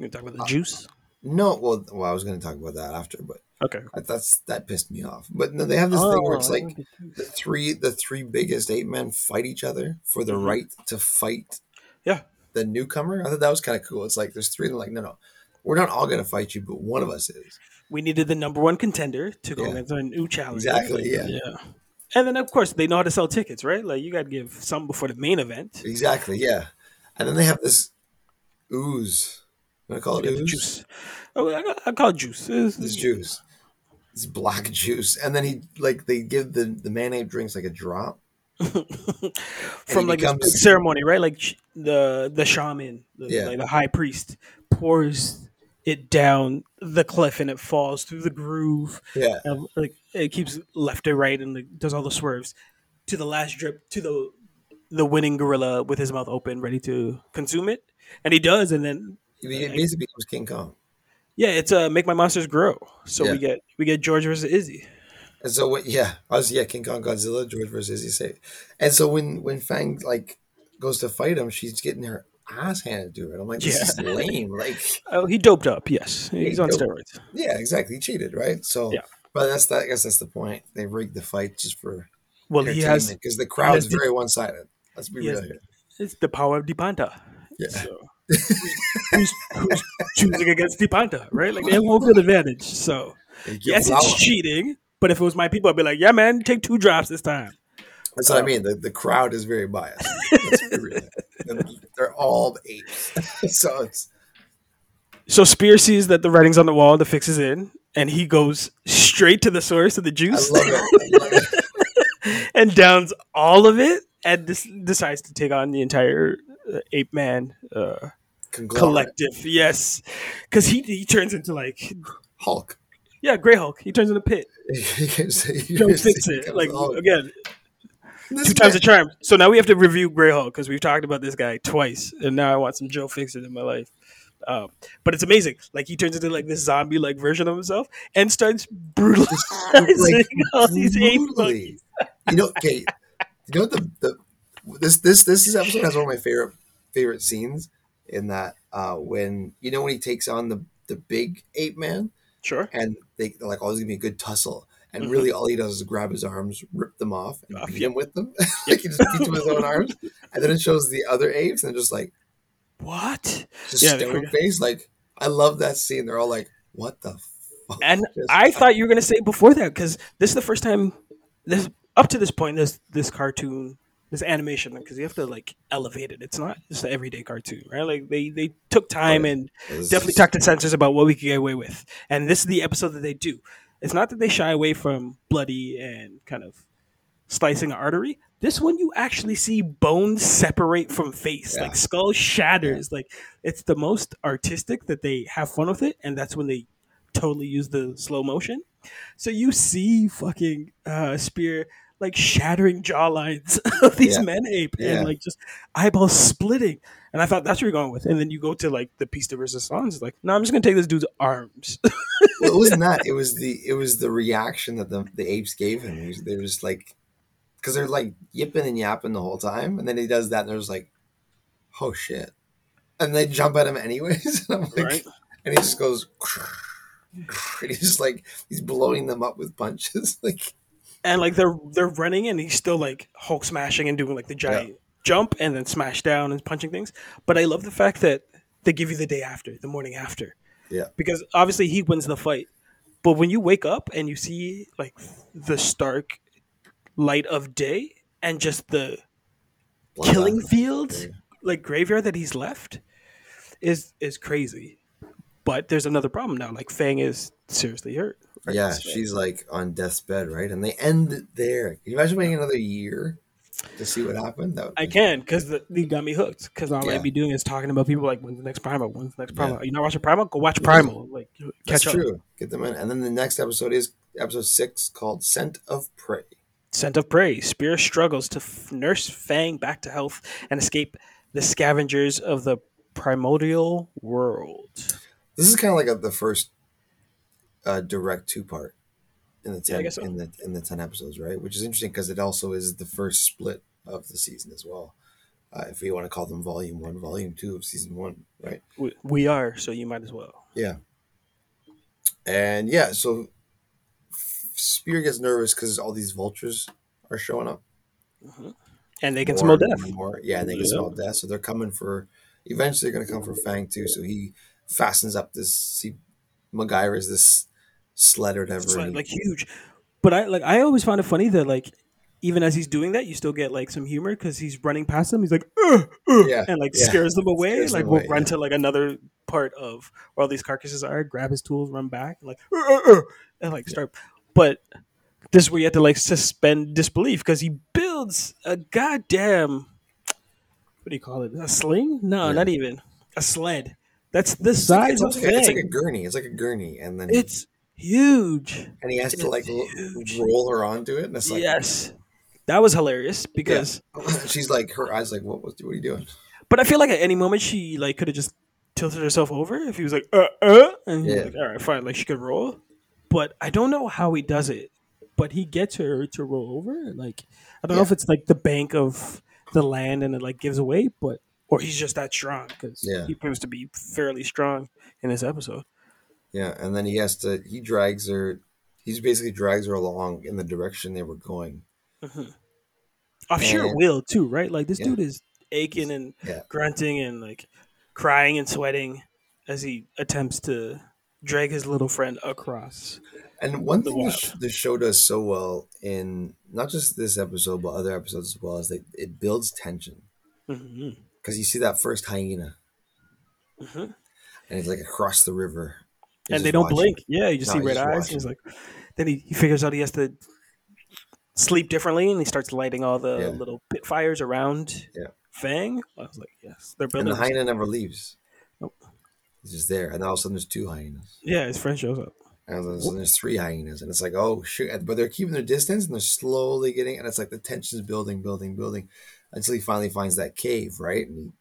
Can talk about the juice. No. Well. Well. I was going to talk about that after, but Okay. that's that pissed me off. But no, they have this thing where it's Oh, like the three the three biggest ape men fight each other for the Mhm. right to fight. Yeah. The newcomer. I thought that was kind of cool. It's like there's three. of them like no, no, we're not all going to fight you, but one of us is. we needed the number one contender to go Yeah. against a new challenge. Exactly, yeah. Yeah. And then of course they know how to sell tickets, right? Like you got to give some before the main event. Exactly. Yeah. And then they have this ooze. Want to call it You got the ooze? juice. Oh, I, I call it juice. It's- this juice, this black juice, and then he like they give the the man ape drinks like a drop. from like becomes- a ceremony, right? Like the the shaman, the, Yeah. like the high priest, pours it down the cliff and it falls through the groove. Yeah, And, like it keeps left to right and like, does all the swerves to the last drip to the the winning gorilla with his mouth open, ready to consume it, and he does, and then he basically becomes King Kong. yeah, it's uh make my monsters grow. So Yeah. we get we get George versus Lizzie. And so when yeah, I yeah, King Kong Godzilla, George versus you say. And so when when Fang like goes to fight him, she's getting her ass handed to her. And I'm like, this Yeah. is lame. Like Oh, he doped up. Yes, he's He on doped. steroids. yeah, exactly. He cheated, right? So Yeah. but that's that I guess that's the point. They rigged the fight just for Well, he has because the crowd's the- very one sided. Let's be has- real here. it's the power of Dipanta. Yeah. So, who's, who's choosing against Dipanta, right? Like they have home field advantage. So yes, it's cheating. But if it was my people, I'd be like, yeah, man, take two drops this time. That's what I mean. The, the crowd is very biased. Let's be real. And They're all apes. so it's So Spear sees that the writing's on the wall, the fix is in, and he goes straight to the source of the I juice love it. I love it. and downs all of it, and dis- decides to take on the entire uh, ape man uh, collective. Yes, because he he turns into like Hulk. yeah, Grey Hulk. He turns into Pit. You can say- you Don't fix it. Like again, This two times a charm. So now we have to review Grey Hulk because we've talked about this guy twice, and now I want some Joe Fixit in my life. Um, but it's amazing. Like he turns into like this zombie like version of himself and starts brutalizing like, all these ape brutally. monkeys. You know, okay. You know the, the this this this episode has one of my favorite favorite scenes in that uh when you know when he takes on the the big ape man Sure. and they they're like, oh, this is gonna be a good tussle. And Mhm. really, all he does is grab his arms, rip them off, and Off, beat yep. him with them. like he just beats him with his own arms, and then it shows the other apes, and just like What? just Yeah, stone face. Like I love that scene. They're all like, "What the?" fuck And I thought you were gonna say before that because this is the first time this up to this point this this cartoon this animation because you have to like elevate it. It's not just an everyday cartoon, right? Like they they took time and definitely talked to censors about what we could get away with. And this is the episode that they do. It's not that they shy away from bloody and kind of slicing an artery. This one you actually see bones separate from face, Yeah. like skull shatters. Like it's the most artistic that they have fun with it, and that's when they totally use the slow motion. So you see fucking uh, Spear like shattering jawlines of these Yeah. men ape Yeah. and like just eyeballs splitting. And I thought that's where you're going with. And then you go to like the piece de resistance. It's like, no, I'm just gonna take this dude's arms. well, it wasn't that. It was the it was the reaction that the, the apes gave him. Was, they were just like, because they're like yipping and yapping the whole time, and then he does that, and they're just like, "Oh shit!" And they jump at him anyways. And I'm like, Right. and he just goes, and he's just like he's blowing them up with punches. like, and like they're they're running and he's still like Hulk smashing and doing like the giant jump and then smash down and punching things. But I love the fact that they give you the day after, the morning after. Yeah. Because obviously he wins the fight. But when you wake up and you see like the stark light of day and just the killing bloodbath. fields Yeah. like graveyard that he's left is is crazy. But there's another problem now. Like Fang is seriously hurt. right? Yeah, she's like on death's bed, right? And they end it there. Can you imagine waiting another year to see what happened? That I be- can because you got me hooked. Because all Yeah. I'd be doing is talking about people like, when's the next Primal? When's the next Yeah. Primal? You not watching Primal? Go watch Primal. Like, That's catch up. true. Get them in. And then the next episode is episode six called Scent of Prey. Scent of Prey. Spear struggles to f- nurse Fang back to health and escape the scavengers of the primordial world. This is kind of like a, the first uh, direct two part in the ten guess so. in the in the ten episodes, right? Which is interesting because it also is the first split of the season as well. Uh, if we want to call them volume one, volume two of season one, right? We, we are, so you might as well. Yeah. And yeah, so Spear gets nervous because all these vultures are showing up. And they can more smell death. more. Yeah, and they can Yeah. smell death. So they're coming for. Eventually, they're going to come for Fang too. So he fastens up this. He MacGyver's this sled or whatever. It's and like, like huge. But I like I always found it funny that like even as he's doing that, you still get like some humor because he's running past them. He's like, "Ugh, ugh," Yeah, and like yeah. scares them away. Scares like them we'll away, run yeah. to like another part of where all these carcasses are, grab his tools, run back, and like, "Ugh, ugh, ugh," and like start. But this is where you have to like suspend disbelief because he builds a goddamn what do you call it? A sling? No, not even a sled. That's the it's like, size it's, of like, it's like a gurney. It's like a gurney, and then It's huge. and he has to like huge. roll her onto it, and it's like yes, that was hilarious because. she's like her eyes like what was what are you doing? But I feel like at any moment she like could have just tilted herself over if he was like uh uh, and Yeah. like all right fine like she could roll. But I don't know how he does it. but he gets her to roll over. Like I don't Yeah. know if it's like the bank of the land and it like gives away, but or he's just that strong because Yeah. he proves to be fairly strong in this episode. Yeah, and then he has to. He drags her. He's basically drags her along in the direction they were going. Off sheer And- will too, right? Like this Yeah. dude is aching and Yeah. grunting and like crying and sweating as he attempts to drag his little friend across. And one thing the, wild. the show does so well in not just this episode but other episodes as well is that it builds tension because you see that first hyena Mhm. and it's like across the river, He's and they don't watching. blink. Yeah, you just No, see red eyes. He's like, then he, he figures out he has to sleep differently, and he starts lighting all the Yeah. little pit fires around Yeah. Fang. I was like, yes, they're building. And the hyena never leaves. Nope. He's just there, and all of a sudden there's two hyenas, yeah, his friend shows up. and there's, and there's three hyenas, and it's like oh shoot! But they're keeping their distance, and they're slowly getting, and it's like the tension's building, building, building, until he finally finds that cave, right? And he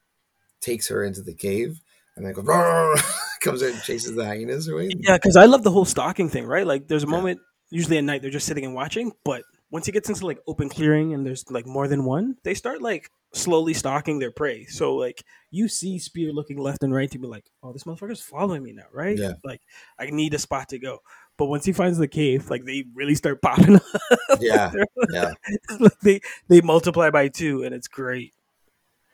takes her into the cave, and then goes "Roar!" comes out and chases the hyenas away. Yeah, because I love the whole stalking thing, right? Like, there's a Yeah. moment usually at night they're just sitting and watching, but once he gets into like open clearing and there's like more than one, they start like slowly stalking their prey. So like you see Spear looking left and right to be like, oh, this motherfucker's following me now, right? Yeah. Like I need a spot to go. But once he finds the cave, like they really start popping up. Yeah, yeah, like, they they multiply by two, and it's great.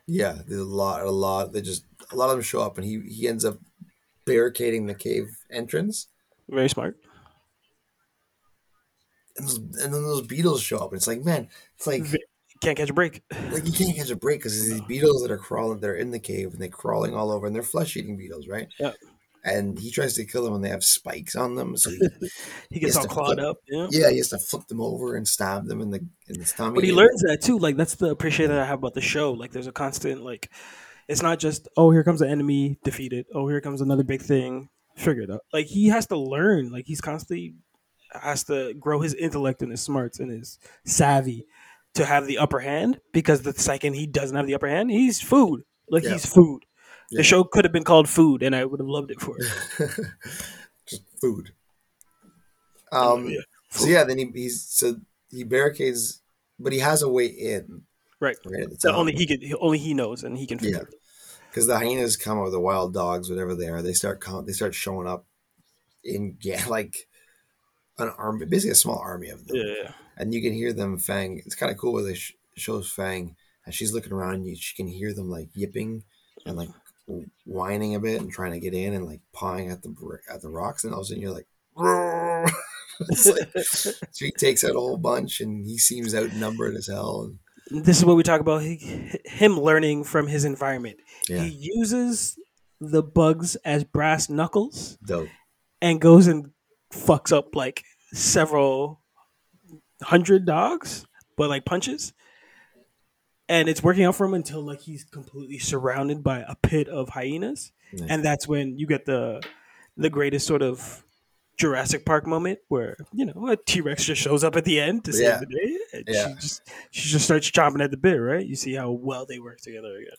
yeah. There's a lot, a lot. They just a lot of them show up, and he he ends up barricading the cave entrance, Very smart. and, those, and then those beetles show up, and it's like man, it's like. Ve- Can't catch a break. like you can't catch a break because these beetles that are crawling they're in the cave and they're crawling all over and they're flesh eating beetles right Yeah. and he tries to kill them when they have spikes on them so he, He gets Yes, all clawed flip. up. Yeah. yeah he has to flip them over and stab them in the in the stomach But he learns that too. Like that's the appreciation that I have about the show. Like there's a constant like it's not just oh here comes an enemy defeated. Oh here comes another big thing figured out. Like he has to learn. Like he's constantly has to grow his intellect and his smarts and his savvy to have the upper hand because the second he doesn't have the upper hand, he's food. Like Yeah. he's food. Yeah. The show could have been called Food and I would have loved it for it. just food um Yeah. so yeah then he, he's so he barricades but he has a way in Right. right the only he can only he knows and he can figure Yeah. because the hyenas come or the wild dogs, whatever they are, they start com- they start showing up in yeah, like an army, basically a small army of them, Yeah, and you can hear them. Fang, it's kind of cool where they sh- shows Fang and she's looking around, and you she can hear them like yipping and like whining a bit and trying to get in and like pawing at the at the rocks, and all of a sudden you're like. It's like so he takes out a whole bunch and he seems outnumbered as hell and this is what we talk about he, him learning from his environment. Yeah. he uses the bugs as brass knuckles dope. and goes and fucks up like several hundred dogs but like punches. And it's working out for him until like he's completely surrounded by a pit of hyenas. Yeah. and that's when you get the the greatest sort of Jurassic Park moment where you know a T Rex just shows up at the end to save Yeah. the day, and Yeah. she just she just starts chomping at the bit. Right? You see how well they work together again.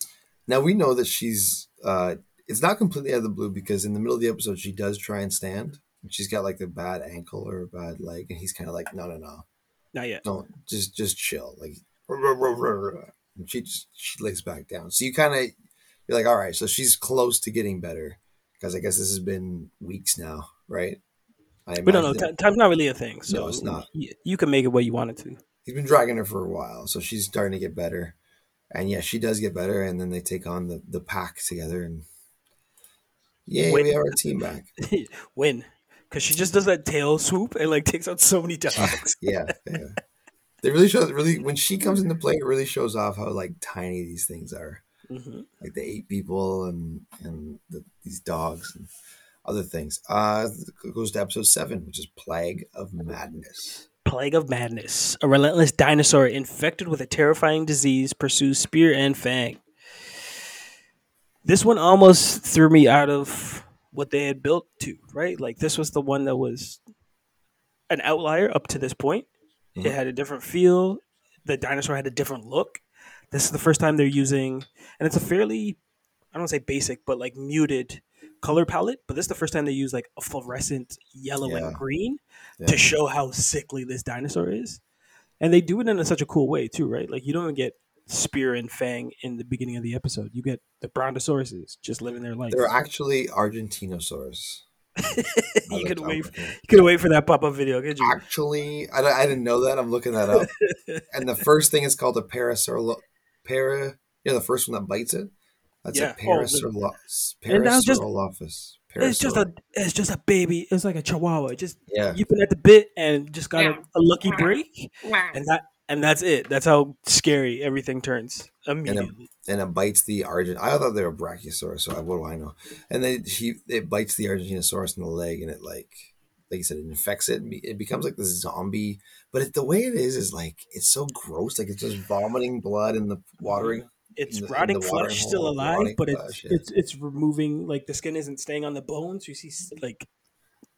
Now we know that she's uh it's not completely out of the blue because in the middle of the episode she does try and stand. She's got like a bad ankle or a bad leg, and he's kind of like, no, no, no, Not yet. don't just just chill. Like, and she just she lays back down. So you kind of you're like, all right, so she's close to getting better because I guess this has been weeks now, right? I We don't know. imagine Time's not really a thing. So No, it's not. You, you can make it what you want it to. he's been dragging her for a while, so she's starting to get better. And yeah, she does get better, and then they take on the the pack together, and yeah, we have our team back. Win. Because she just does that tail swoop and like takes out so many dogs. yeah, yeah. They really show really when she comes into play, it really shows off how like tiny these things are. hmm Like the eight people and and the, these dogs and other things. Uh, goes to episode seven, which is Plague of Madness. Plague of Madness. A relentless dinosaur infected with a terrifying disease pursues Spear and Fang. This one almost threw me out of what they had built to, right? Like, this was the one that was an outlier up to this point. It Mhm. had a different feel. The dinosaur had a different look. This is the first time they're using, and it's a fairly, I don't say basic, but like muted color palette, but this is the first time they use like a fluorescent yellow Yeah. and green Yeah. to show how sickly this dinosaur is. And they do it in a, such a cool way too, right? Like you don't even get Spear and Fang in the beginning of the episode. You get the Brontosauruses just living their life. They're actually Argentinosaurus. you could wait. For, You could wait for that pop up video, could you? actually, I, I didn't know that. I'm looking that up. and the first thing is called a parasaurolo. Para, yeah, the first one that bites it. That's Yeah. a Oh, the- parasaurolo- And now just- parasaurolophus. It's just a it's just a baby. It's like a chihuahua. Just yeah. yipping at the bit and just got a, a lucky break, and that and that's it. That's how scary everything turns immediately. and it bites the Argent. I thought they were Brachiosaurus, so what do I know? And then he it bites the Argentinosaurus in the leg, and it like like you said, it infects it. And it becomes like this zombie. But it, the way it is is like it's so gross. Like it's just vomiting blood and the watering. It's the- rotting flesh still alive, but it's flesh, yeah. it's it's removing like the skin isn't staying on the bones. You see like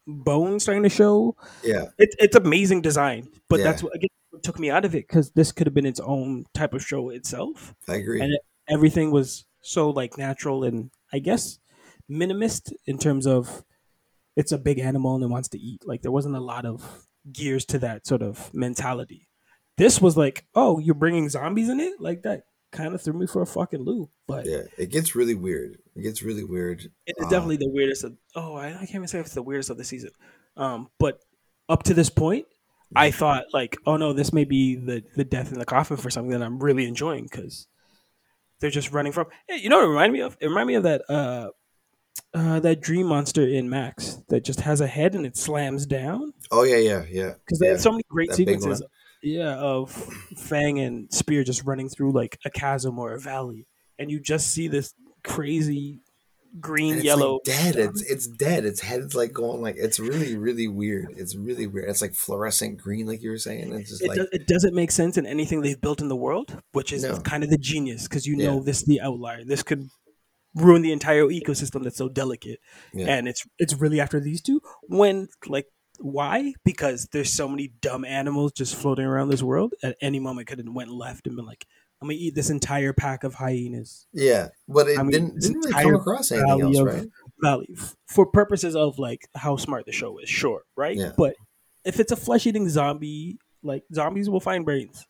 bones starting to show. Yeah, It's it's amazing design, but Yeah. that's what again what took me out of it because this could have been its own type of show itself. I agree. And everything was so like natural and I guess minimist in terms of it's a big animal and it wants to eat. Like there wasn't a lot of gears to that sort of mentality. This was like, oh, you're bringing zombies in it, like that kind of threw me for a fucking loop. But yeah, it gets really weird. It gets really weird. it's Uh, definitely the weirdest of. Oh, I, I can't even say if it's the weirdest of the season. Um, but up to this point, I thought like, oh no, this may be the the death in the coffin for something that I'm really enjoying because they're just running from. Hey, you know what it reminded me of? It reminded me of that uh, uh, that dream monster in Max that just has a head and it slams down Oh yeah, yeah, yeah. because they yeah. had so many great that sequences. Yeah, of Fang and Spear just running through like a chasm or a valley, and you just see this crazy green, it's yellow. like dead. It's it's dead. Its head's like going like it's really really weird. It's really weird. It's like fluorescent green, like you were saying. It's just it, like does, it doesn't make sense in anything they've built in the world, which is No. kind of the genius because you Yeah. know this is the outlier. This could ruin the entire ecosystem that's so delicate, Yeah. and it's it's really after these two. When like why? Because there's so many dumb animals just floating around this world. At any moment, could have went left and been like, "I'm gonna eat this entire pack of hyenas." yeah, but it I mean, didn't didn't really come across anything else, of- right? Valley for purposes of like how smart the show is, sure, right? Yeah. But if it's a flesh eating zombie, like zombies will find brains.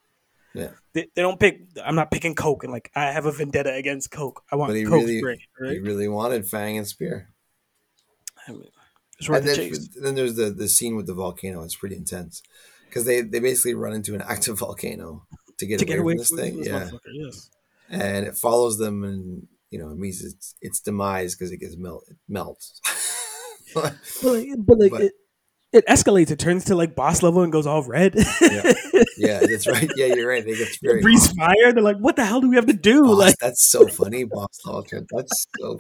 Yeah. They, they don't pick. I'm not picking Coke and like I have a vendetta against Coke. I want Coke's really- brain, He really wanted Fang and Spear. I mean, And the then, then there's the the scene with the volcano. It's pretty intense because they they basically run into an active volcano to get, To away, get away from this from thing. this Yeah, yes. and it follows them, and you know it means its its demise because it gets melt it melts. But like, but like But- it, it escalates. It turns to like boss level and goes all red. Yeah. yeah, that's right. Yeah, you're right. They get very breathes fire. They're like, "What the hell do we have to do?" Boss, Like, that's so funny, Boss Dalton. That's so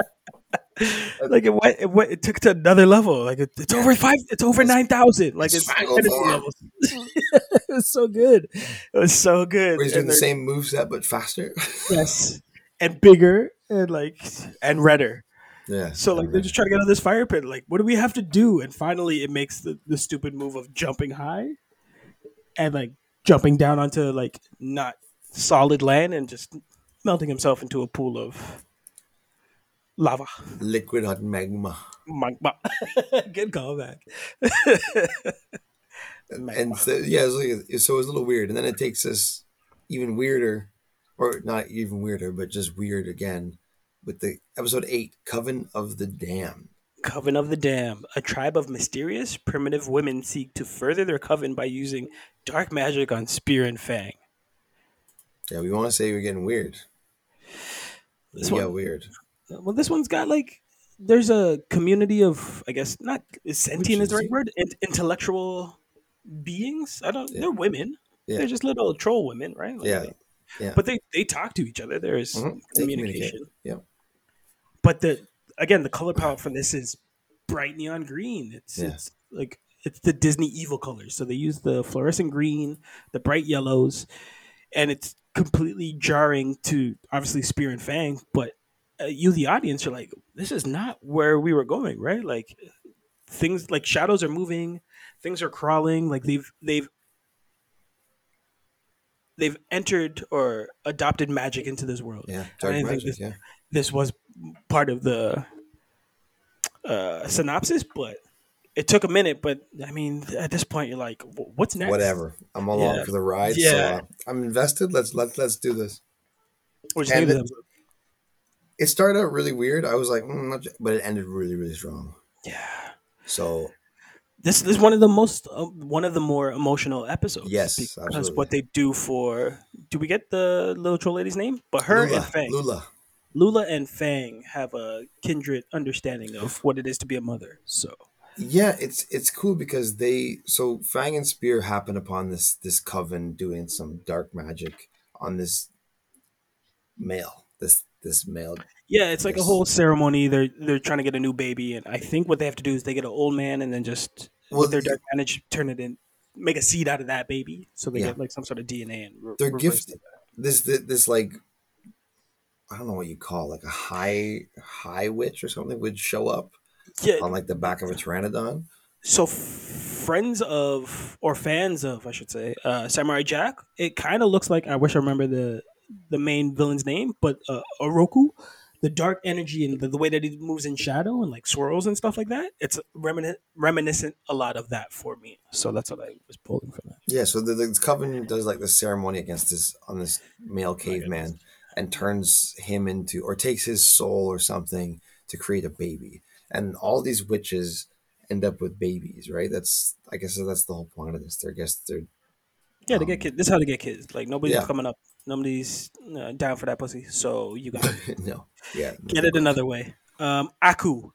like it went, it went, it took to another level. Like it, it's over five, it's over nine thousand. Like it's it's, final levels. it was so good. It was so good. Where he's doing the same moveset but faster. yes, and bigger and like and redder. yeah. So like they're just trying to get out of this fire pit. Like, what do we have to do? And finally, it makes the the stupid move of jumping high and like jumping down onto like not solid land and just melting himself into a pool of lava. liquid hot magma. Magma. Good callback. Magma. And so, yeah, it's so it was a little weird. And then it takes us even weirder, or not even weirder, but just weird again with the episode eight, Coven of the Damned. Coven of the Dam. A tribe of mysterious, primitive women seek to further their coven by using dark magic on Spear and Fang. Yeah, we want to say we're getting weird. This we got weird. Well, this one's got like there's a community of I guess not sentient is the right word In- intellectual beings. I don't. Yeah. They're women. Yeah. They're just little troll women, right? Like, Yeah. they- Yeah. But they they talk to each other. There's Mhm. Communication. Yep. But the again the color palette for this is bright neon green. It's Yeah. it's like it's the Disney evil colors. So they use the fluorescent green, the bright yellows, and it's completely jarring to obviously Spear and Fang. But you, the audience, are like, this is not where we were going, right? Like things like shadows are moving, things are crawling. Like they've they've they've entered or adopted magic into this world Yeah. Dark magic. this- Yeah. this was part of the uh, synopsis, but it took a minute. But I mean, at this point, you're like, what's next? Whatever. I'm along Yeah. for the ride. So Yeah. uh, I'm invested. Let's let's let's do this. Which And is it- started out really weird. I was like, mm, but it ended really really strong. Yeah. So This, this is one of the most uh, one of the more emotional episodes. Yes, because absolutely. what they do for do we get the little troll lady's name? But her Lula, and Fang, Lula. Lula and Fang have a kindred understanding of what it is to be a mother. So Yeah, it's it's cool because they so Fang and Spear happen upon this this coven doing some dark magic on this male. This this male. yeah, it's like a whole ceremony. They're they're trying to get a new baby, and I think what they have to do is they get an old man and then just Well, with their dark manage turn it in, make a seed out of that baby, so they Yeah. get like some sort of DNA and re- They're gifted. This, this this like I don't know what you call it, like a high high witch or something would show up Yeah, on like the back of a pteranodon. so f- friends of or fans of i should say uh samurai jack it kind of looks like i wish i remember the the main villain's name but uh oroku the dark energy and the, the way that he moves in shadow and like swirls and stuff like that it's remin- reminiscent a lot of that for me so that's what i was pulling from that Yeah, so the, the coven does like this ceremony against this on this male caveman and turns him into or takes his soul or something to create a baby. And all these witches end up with babies, right? That's I guess that's the whole point of this. They're I guess they're yeah they Um, get kids this is how they get kids like nobody's yeah. coming up nobody's uh, down for that pussy so you got no, yeah, get it another way. Um, Aku.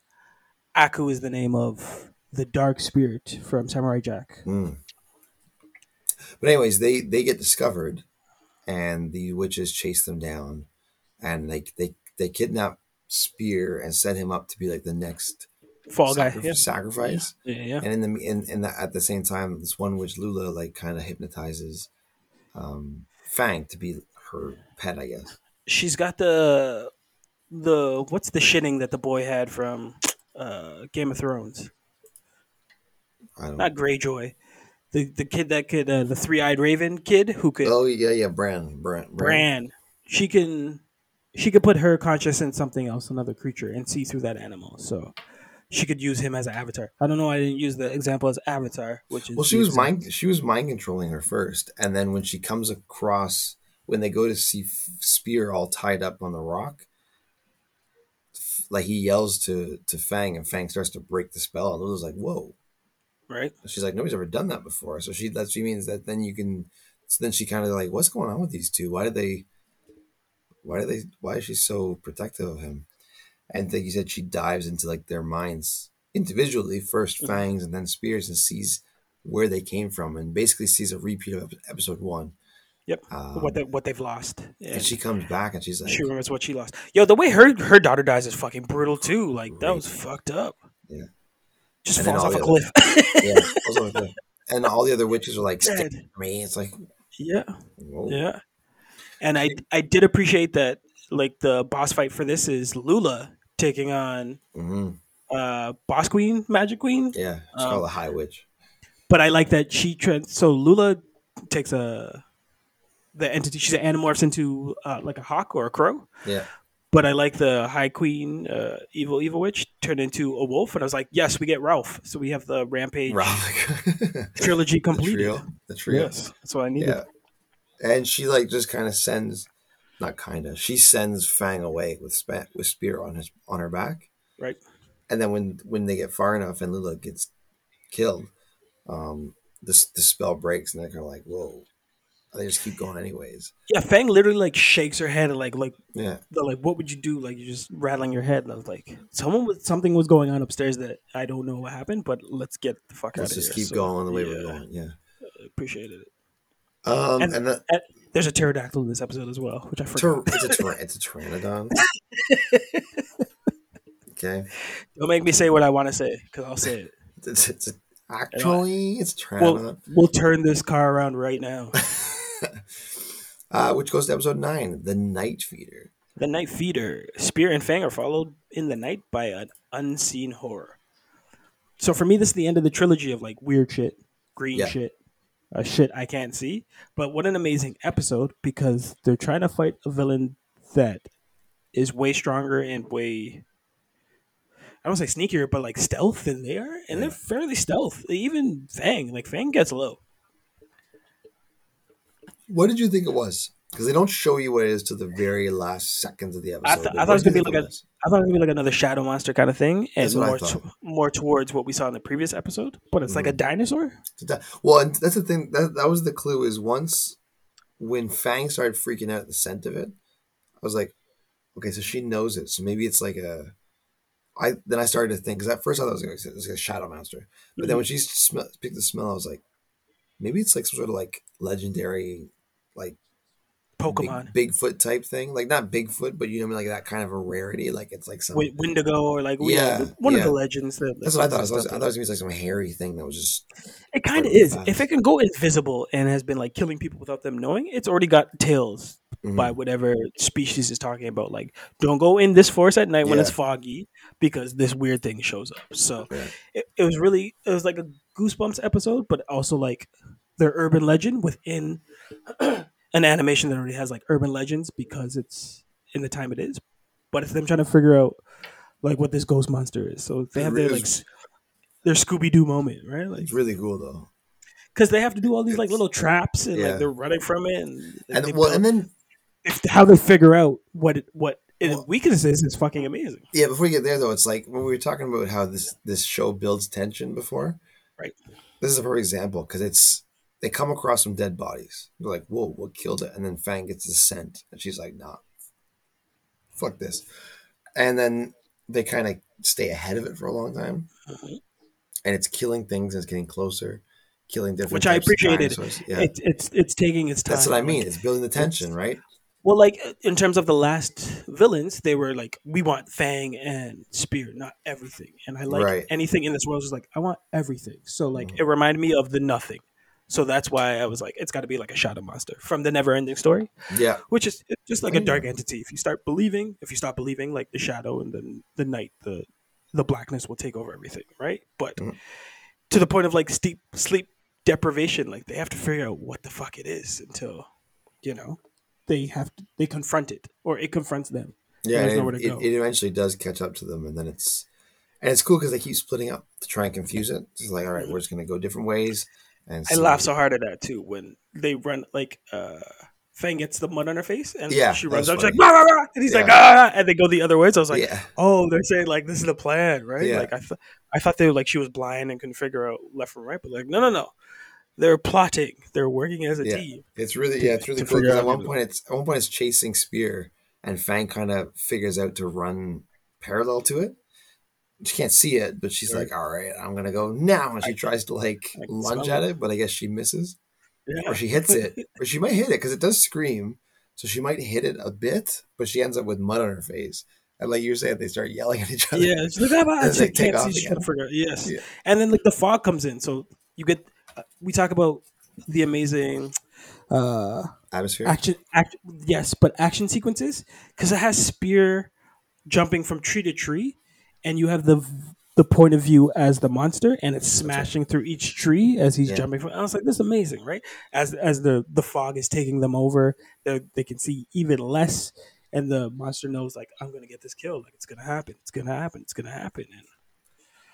Aku is the name of the dark spirit from Samurai Jack. Mm. But anyways, they they get discovered, and the witches chase them down, and they they they kidnap Spear and set him up to be like the next Fall guy. Yeah. sacrifice. Yeah, yeah. And in the in, in the, at the same time, this one witch Lula like kind of hypnotizes um, Fang to be her pet, I guess. She's got the the what's the shitting that the boy had from uh, Game of Thrones? I don't. Not Greyjoy. The the kid that could uh, the three eyed raven kid who could oh yeah, yeah, Bran, Bran, Bran. She can she could put her conscious in something else, another creature, and see through that animal. So she could use him as an avatar. I don't know. why I didn't use the example as avatar, which is Well, she was mind she was mind controlling her first, and then when she comes across when they go to see F- Spear all tied up on the rock, f- like he yells to to Fang, and Fang starts to break the spell, and Lula's like, "Whoa!" right. She's like, "Nobody's ever done that before." So she that she means that then you can. So then she kind of like, "What's going on with these two? Why did they? Why do they? Why is she so protective of him?" And like you said, she dives into like their minds individually, first Mhm. Fangs and then Spears, and sees where they came from, and basically sees a repeat of episode one. Yep. Um, what they what they've lost. and she comes back and she's like, she remembers what she lost. Yo, the way her her daughter dies is fucking brutal too. Like that was fucked up. Yeah. Just And falls off a the other- cliff. "Yeah." also like that. and all the other witches are like, "Stick me." It's like, Yeah, whoa. yeah. And I I did appreciate that. Like the boss fight for this is Lula taking on hmm uh Boss Queen, Magic Queen. yeah, it's Um, called a high witch. But I like that she trans. So Lula takes a the entity. She's an animorphs into uh, like a hawk or a crow. Yeah, But I like the High Queen, uh, evil evil witch turned into a wolf, and I was like, yes, we get Ralph. So we have the Rampage trilogy completed. trio, the trio. Yes, that's what I needed. Yeah, and she like just kind of sends, not kind of, she sends Fang away with spa- with spear on his on her back, Right. and then when when they get far enough and Lula gets killed, um, this the spell breaks and they're kind of like, whoa, they just keep going anyways. Yeah, Fang literally like shakes her head and like like Yeah, like, what would you do? Like you're just rattling your head, and I was like, someone with something was going on upstairs that I don't know what happened, but let's get the fuck let's out of here. Let's just keep So, going the way we're going. Yeah. Appreciated it. Um, And- and, the, There's a pterodactyl in this episode as well, which I forgot. it's a it's a pteranodon. okay, Don't make me say what I want to say because I'll say it. it's, it's a, actually it's a We'll, pteranodon. we'll turn this car around right now. uh, which goes to episode nine, the Night Feeder. The Night Feeder. Spear and Fang are followed in the night by an unseen horror. So for me, this is the end of the trilogy of like weird shit, green Yeah. shit, uh, shit I can't see. But what an amazing episode because they're trying to fight a villain that is way stronger and way. I don't say sneakier, but like stealth than they are, and Yeah. they're fairly stealth. Even Fang, like Fang gets low. What did you think it was? Because they don't show you what it is to the very last seconds of the episode. th- I thought it was gonna be like a-? I thought it was gonna be like another shadow monster kind of thing, and That's what I more to, more towards what we saw in the previous episode. But it's like a Mhm. dinosaur. Well, and that's the thing. That that was the clue. Is once when Fang started freaking out at the scent of it, I was like, okay, so she knows it. So maybe it's like a. I then I started to think because at first I thought it was, it was like a shadow monster, but then when she sm- picked the smell, I was like, maybe it's like some sort of like legendary, like Pokemon, big, Bigfoot type thing. Like not Bigfoot, but you know, I mean, like that kind of a rarity. Like it's like some. Wendigo, or like Yeah, yeah, one of the legends. That, that's what I thought. I, thought, I thought it was gonna be like some hairy thing that was just. It kind of is. If it can go invisible and has been like killing people without them knowing, it's already got tails Mhm. by whatever species is talking about. Like, don't go in this forest at night when it's foggy because this weird thing shows up. So Yeah. it, it was really it was like a goosebumps episode, but also like their urban legend within an animation that already has like urban legends because it's in the time it is. But it's them trying to figure out like what this ghost monster is. So they have their like their Scooby Doo moment, right? Like It's really cool though. because they have to do all these like little traps and yeah. like they're running from it and, And they well, build- and then if, how they figure out what it, what it Well- weaknesses is fucking amazing. Yeah, before we get there though, it's like when we were talking about how this this show builds tension before. Right. This is a perfect example because it's they come across some dead bodies. They're like, "Whoa, what killed it?" And then Fang gets the scent, and she's like, "Nah, fuck this." And then they kind of stay ahead of it for a long time, Mhm. and it's killing things. and It's getting closer, killing different. Which I appreciated. Yeah, It's it's it's taking its time. that's what I mean. Like, It's building the tension, right? well, like in terms of the last villains, they were like, we want Fang and Spear, not everything. And I like Right. anything in this world is like, I want everything. So like, Mhm. it reminded me of the Nothing. So that's why I was like, it's got to be like a shadow monster from the Never Ending Story. Yeah, which is just like a dark entity. If you start believing, if you stop believing, like the shadow and then the night, the the blackness will take over everything, right? But Mhm. to the point of like steep sleep deprivation, like they have to figure out what the fuck it is until you know they have to they confront it or it confronts them. Yeah, There's and nowhere to it, go. it, it eventually does catch up to them, and then it's and it's cool because they keep splitting up to try and confuse it. It's like, all right, we're just gonna go different ways. And I laugh so hard at that too when they run like uh Fang gets the mud on her face and Yeah, she runs up, she's like, "Rah, rah, rah," and he's like, ah, and they go the other way. So I was like, yeah, oh, they're saying like this is the plan, right? Yeah. Like I thought, I thought they were like she was blind and couldn't figure out left from right, but like no, no, no, they're plotting, they're working as a Yeah. team. it's really to- yeah, it's really cool because at one point it's at one point it's chasing Spear, and Fang kind of figures out to run parallel to it. She can't see it, but she's like, "All right, I'm gonna go now." And she tries to like lunge at it, but I guess she misses, Yeah, or she hits it, or she might hit it because it does scream. So she might hit it a bit, but she ends up with mud on her face. And like you were saying, they start yelling at each other. yeah. She's like, ah, they take can't off see. Again. Yes, Yeah. and then like the fog comes in, so you get. Uh, we talk about the amazing. uh Atmosphere. action act yes but action sequences because it has spear jumping from tree to tree and you have the the point of view as the monster and it's smashing through each tree as he's Yeah. jumping from i was like this is amazing right as as the the fog is taking them over they they can see even less and the monster knows like i'm gonna get this kill like it's gonna happen it's gonna happen it's gonna happen and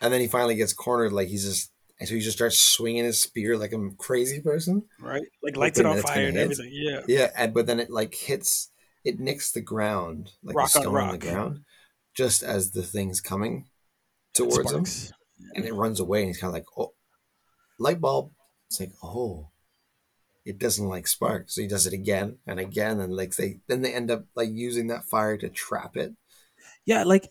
And then he finally gets cornered, like he's just, and so he just starts swinging his spear like a crazy person. right like lights it on fire and hit. everything yeah Yeah, and but then it like hits, it nicks the ground, like Rock the on stone on the ground, just as the thing's coming towards him, and it runs away, and he's kind of like, oh, light bulb. It's like, oh, it doesn't like spark, so he does it again and again, and like they then they end up like using that fire to trap it. yeah like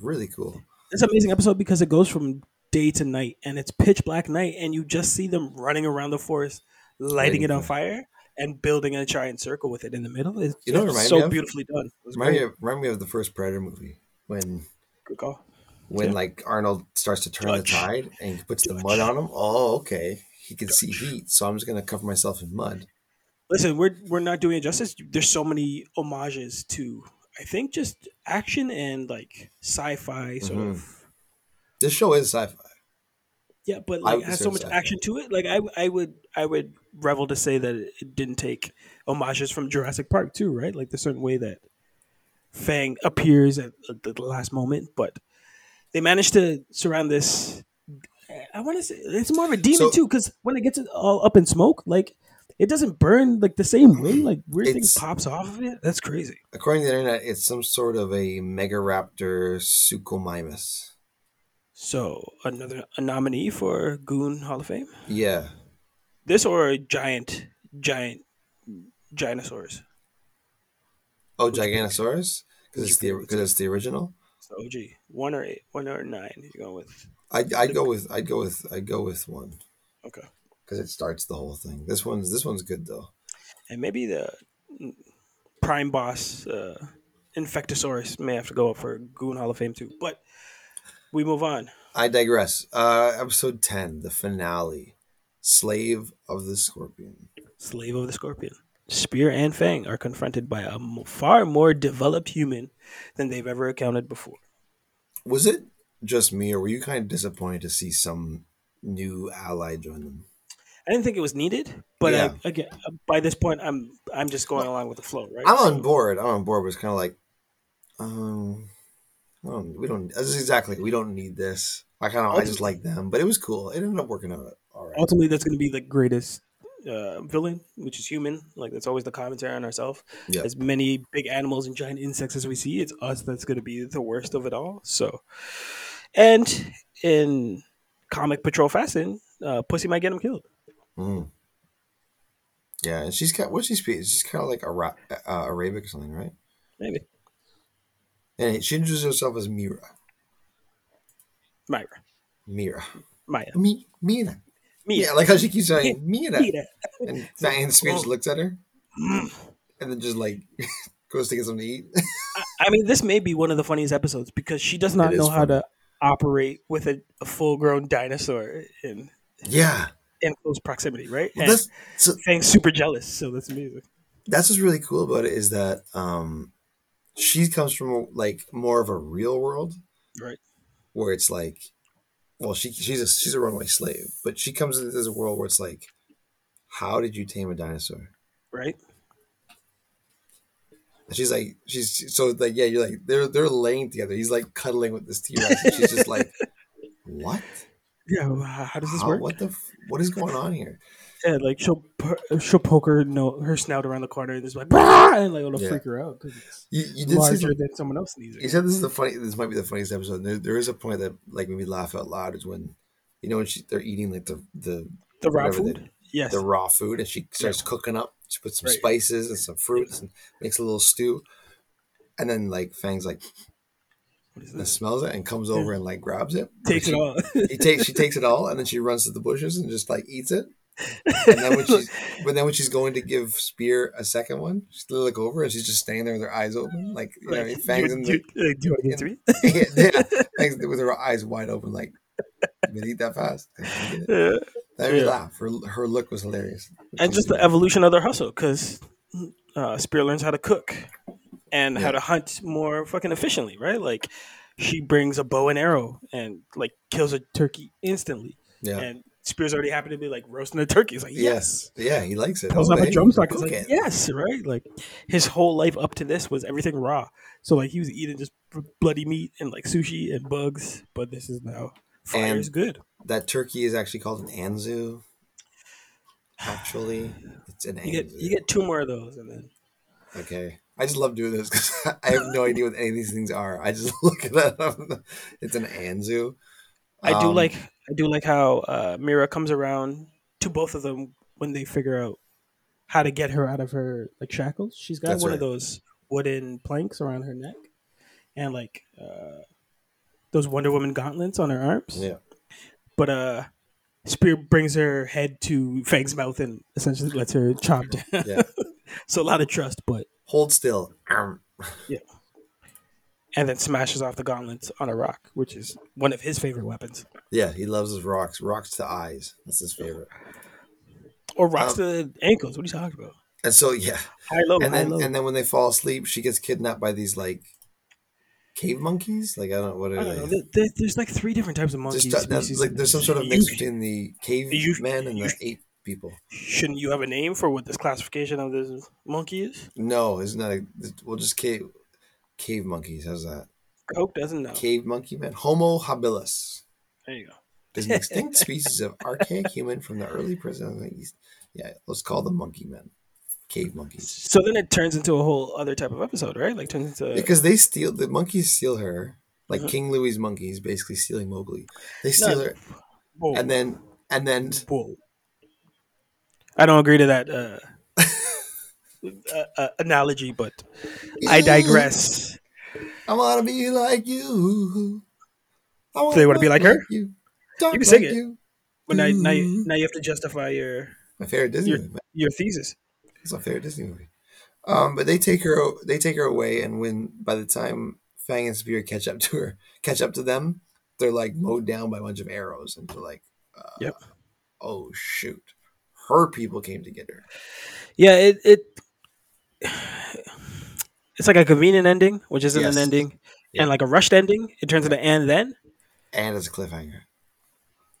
Really cool. it's an amazing episode because it goes from day to night and it's pitch black night and you just see them running around the forest lighting Lighting it on fire. and building a giant circle with it in the middle it's You know what it it's me so beautifully done Remind me, of, remind me of the first Predator movie when Good call. when Yeah. like Arnold starts to turn Dutch. the tide and he puts the mud on him. Oh, okay. He can see heat, so I'm just gonna cover myself in mud. listen we're we're not doing it justice there's so many homages to i think just action and like sci-fi sort Mhm. of This show is sci-fi. yeah but like has so much sci-fi. action to it like i i would i would revel to say that it didn't take homages from jurassic park too right like the certain way that fang appears at the last moment but they managed to surround this. I want to say it's more of a demon So- too, because when it gets all up in smoke, like it doesn't burn like the same way. Mm-hmm. Like weird thing pops off of it. That's crazy. According to the internet, it's some sort of a Megaraptor Suchomimus. So another a nominee for Goon Hall of Fame. Yeah. This or a giant, giant, Ginosaurus. Oh, Giganosaurus? Because it's the because it's the original. So OG one or eight, one or nine. You're going with I I'd go with I'd go with I'd go with one okay, because it starts the whole thing. This one's this one's good though. and maybe the prime boss uh, Infectosaurus may have to go up for Goon Hall of Fame too. But we move on. I digress. Uh, episode ten, the finale, slave of the scorpion. Slave of the Scorpion. Spear and Fang are confronted by a far more developed human than they've ever encountered before. Was it just me, or were you kind of disappointed to see some new ally join them? I didn't think it was needed, but Yeah. I, again, by this point, I'm I'm just going along with the flow, right? I'm So- on board. I'm on board. But it's kind of like, um, we don't. This is exactly. We don't need this. I kind of. I just like them, but it was cool. It ended up working out all right. ultimately that's going to be the greatest uh, villain, which is human. Like that's always the commentary on ourselves. Yeah. As many big animals and giant insects as we see, it's us that's going to be the worst of it all. So, and in comic patrol fashion, uh, pussy might get him killed. Mm. Yeah, and she's got what she speaks. She's kind of like Ara- uh, Arabic or something, right? Maybe And she introduces herself as Mira. Myra, Mira. Maya, Me, Mira. Yeah, like how she keeps saying Mira. Mira. And Diane Spears looks at her and then just like goes to get something to eat. I mean, this may be one of the funniest episodes because she does not know how to operate with a, a full-grown dinosaur in yeah. in close proximity, right? Well, and that's so Fang's super jealous, so that's amazing. that's what's really cool about it is that um she comes from like more of a real world Right. where it's like well she she's a she's a runaway slave but she comes into this world where it's like how did you tame a dinosaur Right. and she's like she's so like yeah you're like they're they're laying together he's like cuddling with this t-rex and she's just like what Yeah. How, how does this How- work? what the what is going on here Yeah, like she'll she'll poke her no her snout around the corner and just like "Bah!" and like it'll Yeah. freak her out because you, you did larger something- than someone else needs You said this is the funny. This might be the funniest episode. There, there is a point that like made me laugh out loud. Is when you know when she, they're eating like the the The raw food. yes. the raw food, and she starts cooking up. She puts some Right. spices and some fruits and makes a little stew. And then like Fang's like and smells it and comes over and like grabs it. Takes she, it all. He takes she takes it all and then she runs to the bushes and just like eats it. And then when she's but then when she's going to give Spear a second one, she's gonna look over and she's just standing there with her eyes open, like you know, what I mean? Like, Fang's do, in do, the, uh, do you want to give it to me? yeah, Fang's with her eyes wide open, like gonna eat that fast. That Yeah. made Yeah. laugh. Her her look was hilarious. and just the evolution of their hustle because uh, Spear learns how to cook and how to hunt more fucking efficiently, right? Like she brings a bow and arrow and like kills a turkey instantly, yeah. and Spear's already happened to be like roasting a turkey. He's like, yes. Yeah, he likes it. Pulls Oh, out a drumstick. He's like, it. yes, right? Like his whole life up to this was everything raw. So like he was eating just bloody meat and like sushi and bugs, but this is now fire is good. That turkey is actually called an anzu. Actually, it's an You get you get two more of those, and then Okay. I just love doing this because I have no idea what any of these things are. I just look at that. It's an anzu. I do Um, like I do like how uh, Mira comes around to both of them when they figure out how to get her out of her like shackles. She's got That's one of those wooden planks around her neck, and like uh, those Wonder Woman gauntlets on her arms. Yeah. But uh, Spear brings her head to Fang's mouth and essentially lets her chop down. Yeah. so a lot of trust, but Hold still. Arm. And then smashes off the gauntlets on a rock, which is one of his favorite weapons. Yeah, he loves his rocks. Rocks to eyes. That's his favorite. Or rocks Um, to the ankles. What are you talking about? And so yeah, High low, and high then low. and then when they fall asleep, she gets kidnapped by these like cave monkeys. Like I don't know what are know. they. there- there- there's like three different types of monkeys. Uh, species like there's some sort of mix between the cave you- men and the ape people. Shouldn't you have a name for what this classification of this monkey is? No, it's not. A, we'll just cave cave monkeys. How's that? Coke doesn't know. Cave monkey man. Homo habilis There you go. is an extinct species of archaic human from the early present Yeah, let's call them monkey men. Cave monkeys. So then it turns into a whole other type of episode, right? Like turns into Because they steal the monkeys steal her. Like Mhm. King Louie's monkeys basically stealing Mowgli. They steal No. her Whoa, and then and then whoa. I don't agree to that uh, uh, uh, analogy, but I digress. I wanna be like you. I So they wanna be look like her? You, talk You can sing like it. You. But now, now, Mm. you, now you have to justify your My favorite Disney You're- movie. your thesis. It's my favorite Disney movie. Um, but they take her they take her away and when by the time Fang and Spear catch up to her catch up to them, they're like mowed down by a bunch of arrows and they're like uh, Yep. oh shoot. Her people came to get her. Yeah, it it it's like a convenient ending, which isn't Yes. an ending, Yeah. and like a rushed ending. It turns into and then, And it's a cliffhanger.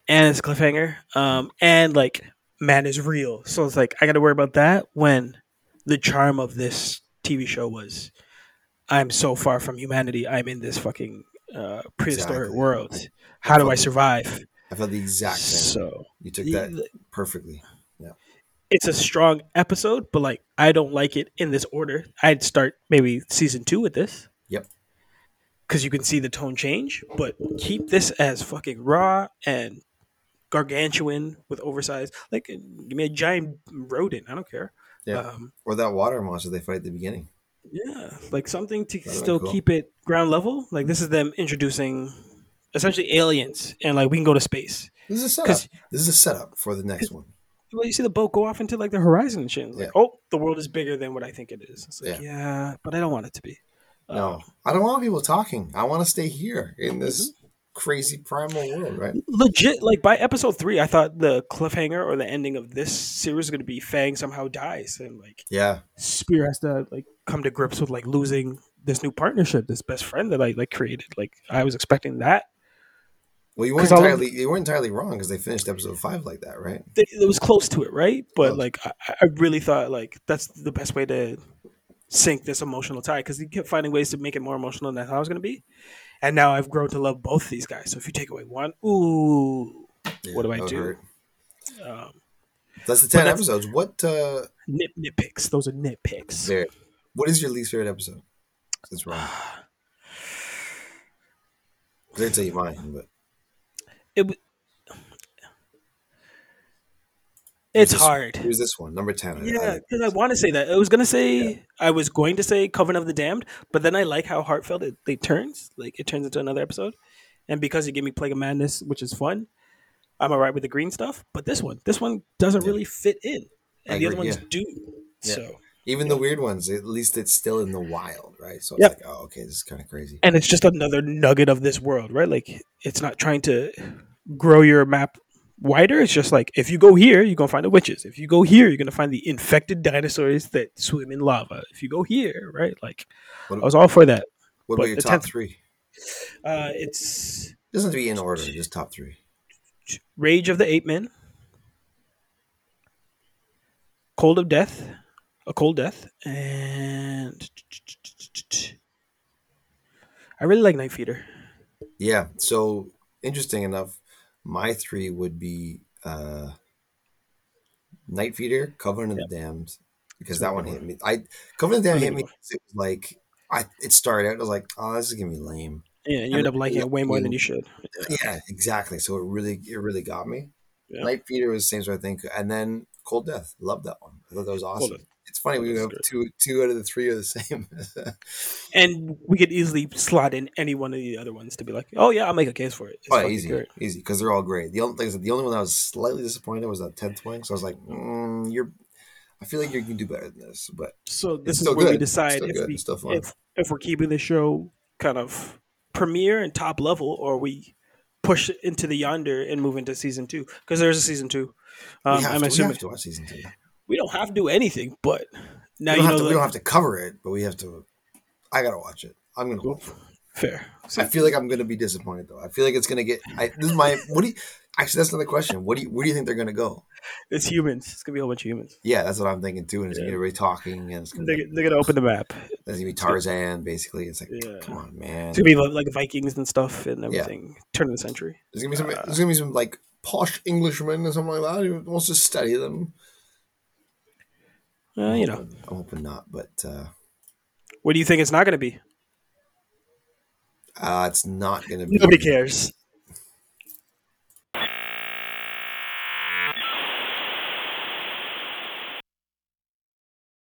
and it's a cliffhanger. Um, and like man is real, so it's like I got to worry about that when the charm of this TV show was I'm so far from humanity. I'm in this fucking uh, prehistoric Exactly. world. How do I survive? I felt the exact same. So you took that the- perfectly. It's a strong episode, but like I don't like it in this order. I'd start maybe season two with this. Yep. Because you can see the tone change, but keep this as fucking raw and gargantuan with oversized. Like, give me a giant rodent. I don't care. Yeah. Um, Or that water monster they fight at the beginning. yeah. Like something to That'd still cool. keep it ground level. Like this is them introducing essentially aliens, and like we can go to space. This is a setup. This is a setup for the next one. Well, you see the boat go off into like the horizon and shit. It's like, Yeah. oh, the world is bigger than what I think it is. It's like, Yeah. yeah, but I don't want it to be. No, Um, I don't want people talking. I want to stay here in this Mm-hmm. crazy primal world, right? legit like by episode three i thought the cliffhanger or the ending of this series is going to be fang somehow dies and like Yeah, spear has to like come to grips with like losing this new partnership this best friend that i like created like i was expecting that Well, you weren't 'Cause all of- entirely you weren't entirely wrong because they finished episode five like that, right? It, it was close to it right but like I, I really thought like that's the best way to sink this emotional tie because he kept finding ways to make it more emotional than I thought it was going to be and now i've grown to love both these guys so if you take away one ooh Yeah, What do I do? um, That's the ten that's- episodes. What uh, nit nitpicks those are nitpicks there? What is your least favorite episode? That's wrong. I didn't tell you mine, but it w- it's this- hard here's this one, number ten. I- yeah I- because i want to say that i was gonna say i was going to say coven of the damned but then i like how heartfelt it, it turns like it turns into another episode and because you give me plague of madness which is fun i'm all right with the green stuff but this one this one doesn't Yeah. really fit in I and the other ones yeah. do Yeah. so even the weird ones, at least it's still in the wild, right? So it's like, oh, okay, this is kind of crazy. and it's just another nugget of this world right? Like it's not trying to grow your map wider. It's just like if you go here you're gonna find the witches. If you go here you're gonna find the infected dinosaurs that swim in lava. If you go here right? Like What, i was all for that. what but about your top 10th three? uh it's doesn't have to be in order, just top three. rage of the ape men. Cold of death a cold death and i really like night feeder Yeah. So interesting enough, my three would be uh Night Feeder, Covenant of the Damned, because that one hit me. I Covenant of the Damned hit me. It was like I it started out. I was like, oh, this is gonna be lame. yeah you end up liking it way more than you- you should Yeah, exactly. So it really it really got me. Yeah. Night Feeder was the same sort of thing, and then Cold Death. Love that one. I thought that was awesome. Death. It's funny we have Death's two two out of the three are the same. and we could easily slot in any one of the other ones to be like, oh yeah, I'll make a case for it. It's oh, easy, great. easy, because they're all great. The only like I said, the only one I was slightly disappointed was that tenth wing. So I was like, mm, you're. I feel like you can do better than this, but So this is still where we decide if we, if if we're keeping the show kind of premiere and top level, or we push it into the yonder and move into season two because there's a season two. Um, we, have I'm to, we assuming have to watch season two. We don't have to do anything, but now we, you don't know have to, we don't have to cover it, but we have to. I gotta watch it. I'm gonna watch it. fair. I feel like I'm gonna be disappointed though. I feel like it's gonna get. I, this is my. What do you? Actually, that's another question. What do you? Where do you think they're gonna go? It's humans. It's gonna be a whole bunch of humans. Yeah, that's what I'm thinking too. And it's Yeah. gonna be everybody talking, and it's gonna. They're, Be, they're gonna open the map. That's gonna be Tarzan, basically. It's like, Yeah. come on, man. It's gonna be like Vikings and stuff and everything. Turn of the century. There's gonna be some. Uh, there's gonna be some like posh Englishmen or something like that who wants to study them. Uh, you know, I'm hoping not, but uh, what do you think it's not gonna be? uh, it's not gonna be. Nobody cares.